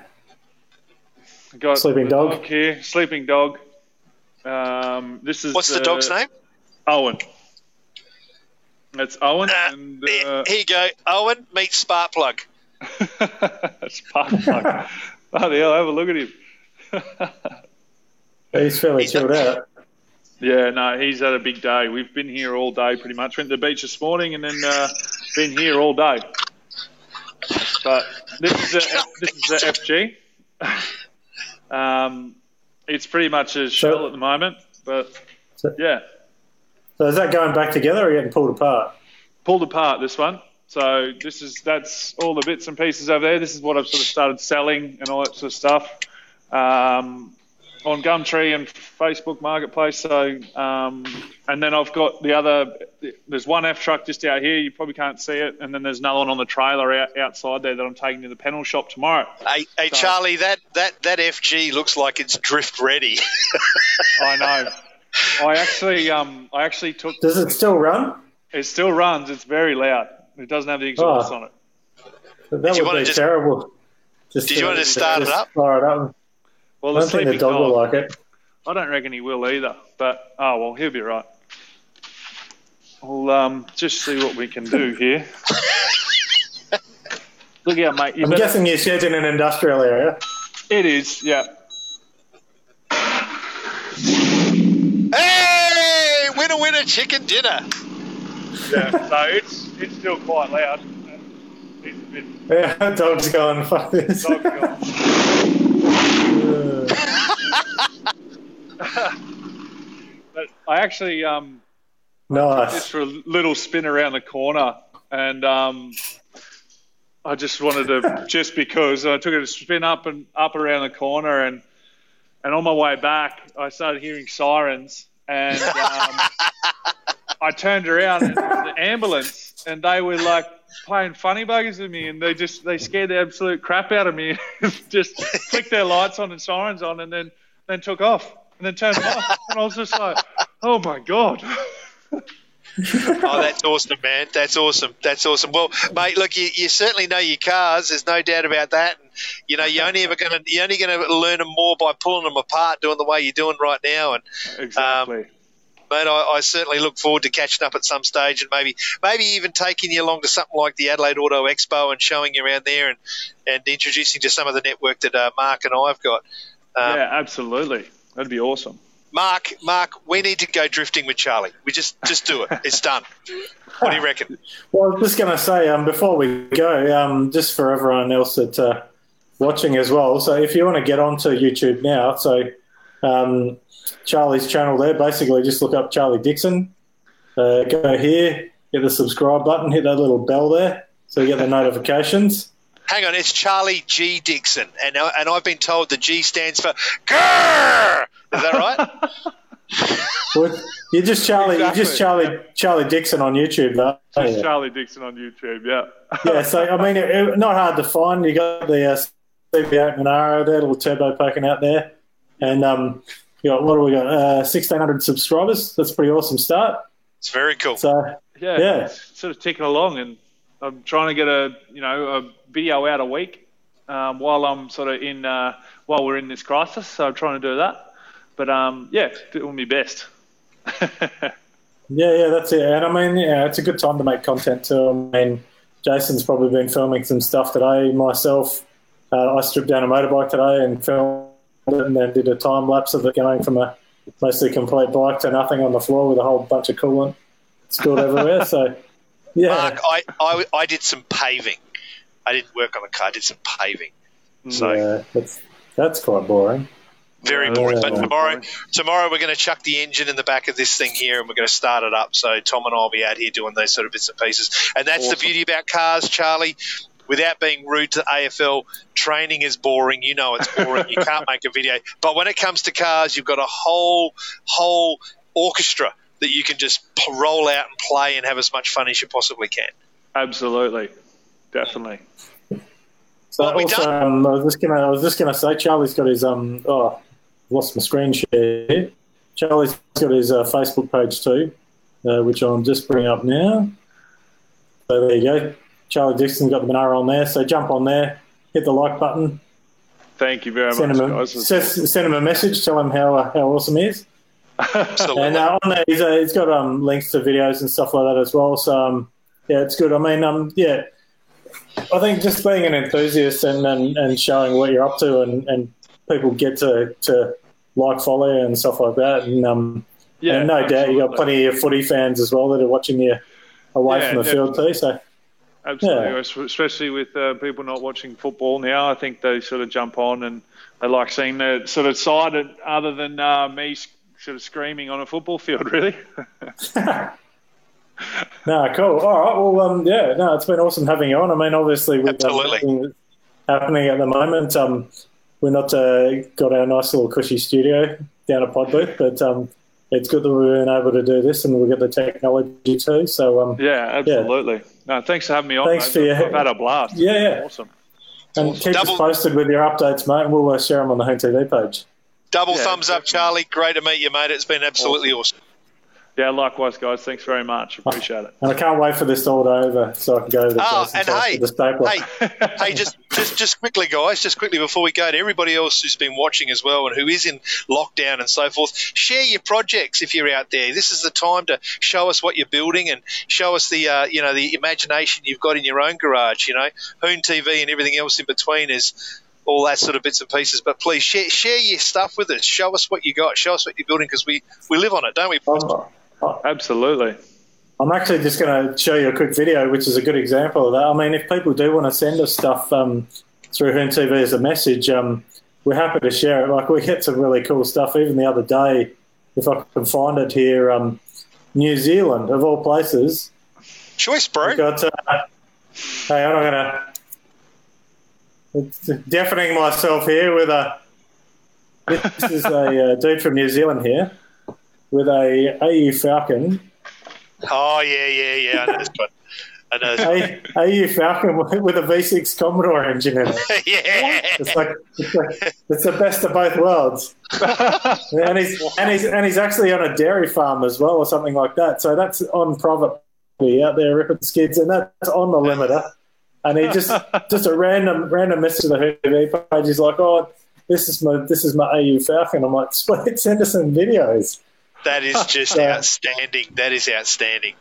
[SPEAKER 5] got
[SPEAKER 4] Sleeping
[SPEAKER 5] the
[SPEAKER 4] dog.
[SPEAKER 5] here. Sleeping dog. Um, this is
[SPEAKER 3] What's the dog's name?
[SPEAKER 5] Owen. That's Owen
[SPEAKER 3] Uh,
[SPEAKER 5] and
[SPEAKER 3] here,
[SPEAKER 5] uh,
[SPEAKER 3] here you go. Owen meet Sparkplug.
[SPEAKER 5] Spark plug. Oh, the hell, have a look at him.
[SPEAKER 4] He's fairly
[SPEAKER 3] He's
[SPEAKER 4] chilled
[SPEAKER 3] not-
[SPEAKER 4] out.
[SPEAKER 5] Yeah, no, he's had a big day. We've been here all day pretty much. Went to the beach this morning and then uh, been here all day. But this is the this is the FG. um, it's pretty much a shell at the moment, but
[SPEAKER 4] So-
[SPEAKER 5] yeah,
[SPEAKER 4] So is that going back together or getting pulled apart?
[SPEAKER 5] pulled apart this one. So this is that's all the bits and pieces over there. This is what I've sort of started selling and all that sort of stuff um, on Gumtree and Facebook Marketplace. So um, and then I've got the other. There's one F truck just out here. You probably can't see it, and then there's another one on the trailer out, outside there that I'm taking to the panel shop tomorrow.
[SPEAKER 3] Hey, hey Charlie, that, that, that FG looks like it's drift ready.
[SPEAKER 5] I know. I actually um I actually took.
[SPEAKER 4] Does it still run?
[SPEAKER 5] It still runs. It's very loud. It doesn't have the exhaust
[SPEAKER 4] Oh.
[SPEAKER 5] on it.
[SPEAKER 4] That
[SPEAKER 3] you
[SPEAKER 4] would
[SPEAKER 3] wanna
[SPEAKER 4] be
[SPEAKER 3] just-
[SPEAKER 4] terrible. Just
[SPEAKER 3] Did you wanna just start it up?
[SPEAKER 4] Fire it up.
[SPEAKER 5] Well,
[SPEAKER 4] I don't think the dog
[SPEAKER 5] dog.
[SPEAKER 4] will like it.
[SPEAKER 5] I don't reckon he will either. But oh well, he'll be right. We'll um, just see what we can do here. Look out, mate. You
[SPEAKER 4] I'm
[SPEAKER 5] better-
[SPEAKER 4] guessing your shed's in an industrial area.
[SPEAKER 5] it is. Yeah.
[SPEAKER 3] Hey, winner, winner, chicken dinner.
[SPEAKER 5] Yeah. so it's it's still quite loud. It's a bit
[SPEAKER 4] Yeah, dog's going, fuck this.
[SPEAKER 5] dog gone. But I actually um
[SPEAKER 4] nice.
[SPEAKER 5] just for a little spin around the corner, and um, I just wanted to just because I took it a spin up and up around the corner, and and on my way back, I started hearing sirens, and um, I turned around and it was the ambulance, and they were like playing funny buggers with me, and they just they scared the absolute crap out of me, just flicked their lights on and sirens on, and then then took off, and then turned off, and I was just like, oh my god.
[SPEAKER 3] Oh, that's awesome, man. That's awesome. That's awesome. Well, mate, look, you, you certainly know your cars. There's no doubt about that. And, you know, you're only ever going to you're only going to learn them more by pulling them apart, doing the way you're doing right now. And um,
[SPEAKER 5] Exactly.
[SPEAKER 3] Mate, I, I certainly look forward to catching up at some stage and maybe maybe even taking you along to something like the Adelaide Auto Expo and showing you around there and and introducing you to some of the network that uh, Mark and I've got. Um,
[SPEAKER 5] yeah, absolutely. That'd be awesome.
[SPEAKER 3] Mark, Mark, we need to go drifting with Charlie. We just just do it. It's done. What do you reckon?
[SPEAKER 4] Well, I was just going to say, um, before we go, um, just for everyone else that's uh, watching as well, so if you want to get onto YouTube now, so um, Charlie's channel there, basically just look up Charlie Dixon, uh, go here, hit the subscribe button, hit that little bell there, so you get the notifications.
[SPEAKER 3] Hang on, it's Charlie G Dixon, and uh, and I've been told the G stands for grrr. Is that right?
[SPEAKER 4] Well, You're just Charlie. You're just Charlie. Charlie Dixon on YouTube, though.
[SPEAKER 5] Just
[SPEAKER 4] Yeah.
[SPEAKER 5] Charlie Dixon on YouTube. Yeah.
[SPEAKER 4] yeah, so I mean, it, it- not hard to find. You got the uh, CV8 Monaro there, little turbo poking out there, and um, you got what do we got? Uh, Sixteen hundred subscribers. That's a pretty awesome start.
[SPEAKER 3] It's very cool.
[SPEAKER 4] So
[SPEAKER 5] yeah,
[SPEAKER 4] Yeah.
[SPEAKER 5] it's sort of ticking along, and I'm trying to get a you know a video out a week um, while I'm sort of in uh, while we're in this crisis. So I'm trying to do that. But um, yeah, doing my best.
[SPEAKER 4] yeah, yeah, that's it. And I mean, yeah, it's a good time to make content too. I mean, Jason's probably been filming some stuff today. Myself, uh, I stripped down a motorbike today and filmed it, and then did a time lapse of it going from a mostly complete bike to nothing on the floor with a whole bunch of coolant spilled everywhere. So yeah.
[SPEAKER 3] Mark, I, I I did some paving. I didn't work on the car. I did some paving. So
[SPEAKER 4] Yeah, that's that's quite boring.
[SPEAKER 3] very boring. But tomorrow, tomorrow we're going to chuck the engine in the back of this thing here, and we're going to start it up. So Tom and I will be out here doing those sort of bits and pieces. And that's the beauty about cars, Charlie. Without being rude to AFL, training is boring. You know it's boring. You can't make a video. But when it comes to cars, you've got a whole whole orchestra that you can just roll out and play and have as much fun as you possibly can.
[SPEAKER 5] Absolutely, definitely.
[SPEAKER 4] So
[SPEAKER 3] Well,
[SPEAKER 4] also, um, I was just gonna, I was just gonna say, Charlie's got his um, oh, lost my screen share. Charlie's got his uh, Facebook page too, uh, which I'm just bringing up now. So there you go. Charlie Dixon's got the Monaro on there. So jump on there, hit the like button,
[SPEAKER 5] Thank you very
[SPEAKER 4] send
[SPEAKER 5] much,
[SPEAKER 4] him a,
[SPEAKER 5] guys.
[SPEAKER 4] Send, send him a message, tell him how uh, how awesome he is. And uh, on there, he's, uh, he's got um, links to videos and stuff like that as well. So um, yeah, it's good. I mean, um, yeah, I think just being an enthusiast and, and, and showing what you're up to, and, and people get to, to like, follow you and stuff like that. And, um,
[SPEAKER 5] yeah,
[SPEAKER 4] and no doubt you've got plenty of footy fans as well that are watching you away
[SPEAKER 5] Yeah,
[SPEAKER 4] from the field too. So
[SPEAKER 5] Absolutely,
[SPEAKER 4] Yeah.
[SPEAKER 5] Especially with uh, people not watching football now. I think they sort of jump on and they like seeing the sort of side of- other than uh, me sort of screaming on a football field, really.
[SPEAKER 4] no, cool. All right. Well, um, yeah, no, it's been awesome having you on. I mean, obviously with uh,
[SPEAKER 3] Absolutely.
[SPEAKER 4] everything that's happening at the moment, um, we're not uh, got our nice little cushy studio down at Pod Booth, but um, it's good that we've been able to do this and we've got the technology too. So um,
[SPEAKER 5] yeah, absolutely. No, thanks for having me on.
[SPEAKER 4] Thanks
[SPEAKER 5] mate.
[SPEAKER 4] for your-
[SPEAKER 5] I've had a blast.
[SPEAKER 4] Yeah, yeah.
[SPEAKER 5] awesome.
[SPEAKER 4] and keep
[SPEAKER 3] Double-
[SPEAKER 4] us posted with your updates, mate. and We'll uh, share them on the Hoon TV page.
[SPEAKER 3] Double
[SPEAKER 5] Yeah,
[SPEAKER 3] thumbs up. Charlie. Great to meet you, mate. It's been absolutely awesome.
[SPEAKER 5] Yeah, likewise, guys. Thanks very much. Appreciate it.
[SPEAKER 4] And I can't wait for this all to over so I can go to the
[SPEAKER 3] Oh, and hey,
[SPEAKER 4] the stapler.
[SPEAKER 3] hey, hey, just, just, just quickly, guys, just quickly before we go to everybody else who's been watching as well and who is in lockdown and so forth, share your projects if you're out there. This is the time to show us what you're building and show us the, uh, you know, the imagination you've got in your own garage. You know, Hoon TV and everything else in between is all that sort of bits and pieces. But please share, share your stuff with us. Show us what you got. Show us what you're building because we, we live on it, don't we?
[SPEAKER 4] I'm,
[SPEAKER 5] Absolutely.
[SPEAKER 4] I'm actually just going to show you a quick video, which is a good example of that. I mean, if people do want to send us stuff um, through Hoon TV as a message, um, we're happy to share it. Like, we get some really cool stuff. Even the other day, if I can find it here, um, New Zealand, of all places,
[SPEAKER 3] Choice, bro.
[SPEAKER 4] got. Uh, hey, I'm not going to. Deafening myself here with a. This is a uh, dude from New Zealand here with a AU Falcon
[SPEAKER 3] Oh, yeah, yeah, yeah. I know this one. I know this one.
[SPEAKER 4] AU Falcon with a V6 Commodore engine in it.
[SPEAKER 3] yeah.
[SPEAKER 4] It's like it's, like, it's the best of both worlds. and he's and he's and he's actually on a dairy farm as well, or something like that. So that's on private property out there ripping skids, and that's on the limiter. And he just just a random random message to the HV page. He's like, "Oh, this is my this is my AU Falcon." I'm like, "Sweet, send us some videos."
[SPEAKER 3] That is just outstanding. That is outstanding.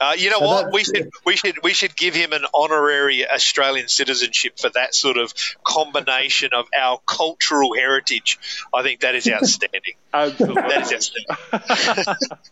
[SPEAKER 3] Uh, you know
[SPEAKER 4] So
[SPEAKER 3] what?
[SPEAKER 4] that-
[SPEAKER 3] We should we should we should give him an honorary Australian citizenship for that sort of combination of our cultural heritage. I think that is outstanding.
[SPEAKER 5] Absolutely.
[SPEAKER 3] that is outstanding.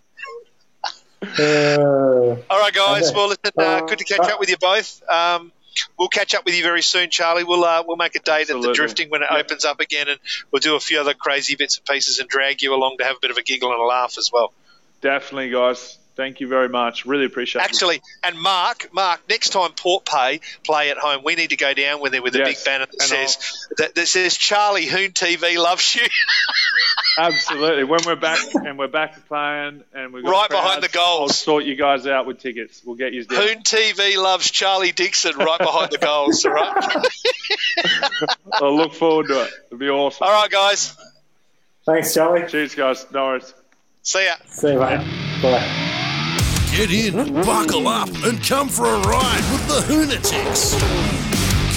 [SPEAKER 4] Uh,
[SPEAKER 3] All right, guys.
[SPEAKER 4] Okay.
[SPEAKER 3] Well, listen, uh, good to catch up with you both. Um, we'll catch up with you very soon, Charlie. We'll uh, we'll make a date at the drifting when it
[SPEAKER 5] Yeah.
[SPEAKER 3] opens up again, and we'll do a few other crazy bits and pieces and drag you along to have a bit of a giggle and a laugh as well.
[SPEAKER 5] Definitely, guys. Thank you very much. Really appreciate it.
[SPEAKER 3] Actually, and Mark, Mark, next time Port Pay play at home, we need to go down with there with a
[SPEAKER 5] Yes,
[SPEAKER 3] big banner that
[SPEAKER 5] and
[SPEAKER 3] says that, that says Charlie Hoon TV loves you.
[SPEAKER 5] Absolutely. When we're back and we're back playing and we've got
[SPEAKER 3] Right behind the goals.
[SPEAKER 5] I'll sort you guys out with tickets. We'll get you down.
[SPEAKER 3] Hoon TV loves Charlie Dixon right behind the goals. All right,
[SPEAKER 5] I'll look forward to it. It'll be awesome.
[SPEAKER 3] all right, guys.
[SPEAKER 4] thanks, Charlie.
[SPEAKER 5] Cheers, guys. No worries.
[SPEAKER 3] See ya.
[SPEAKER 4] See you, mate. Bye.
[SPEAKER 1] Get in, buckle up, and come for a ride with the Hoonatics.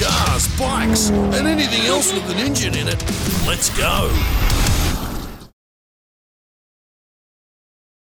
[SPEAKER 1] Cars, bikes, and anything else with an engine in it. Let's go.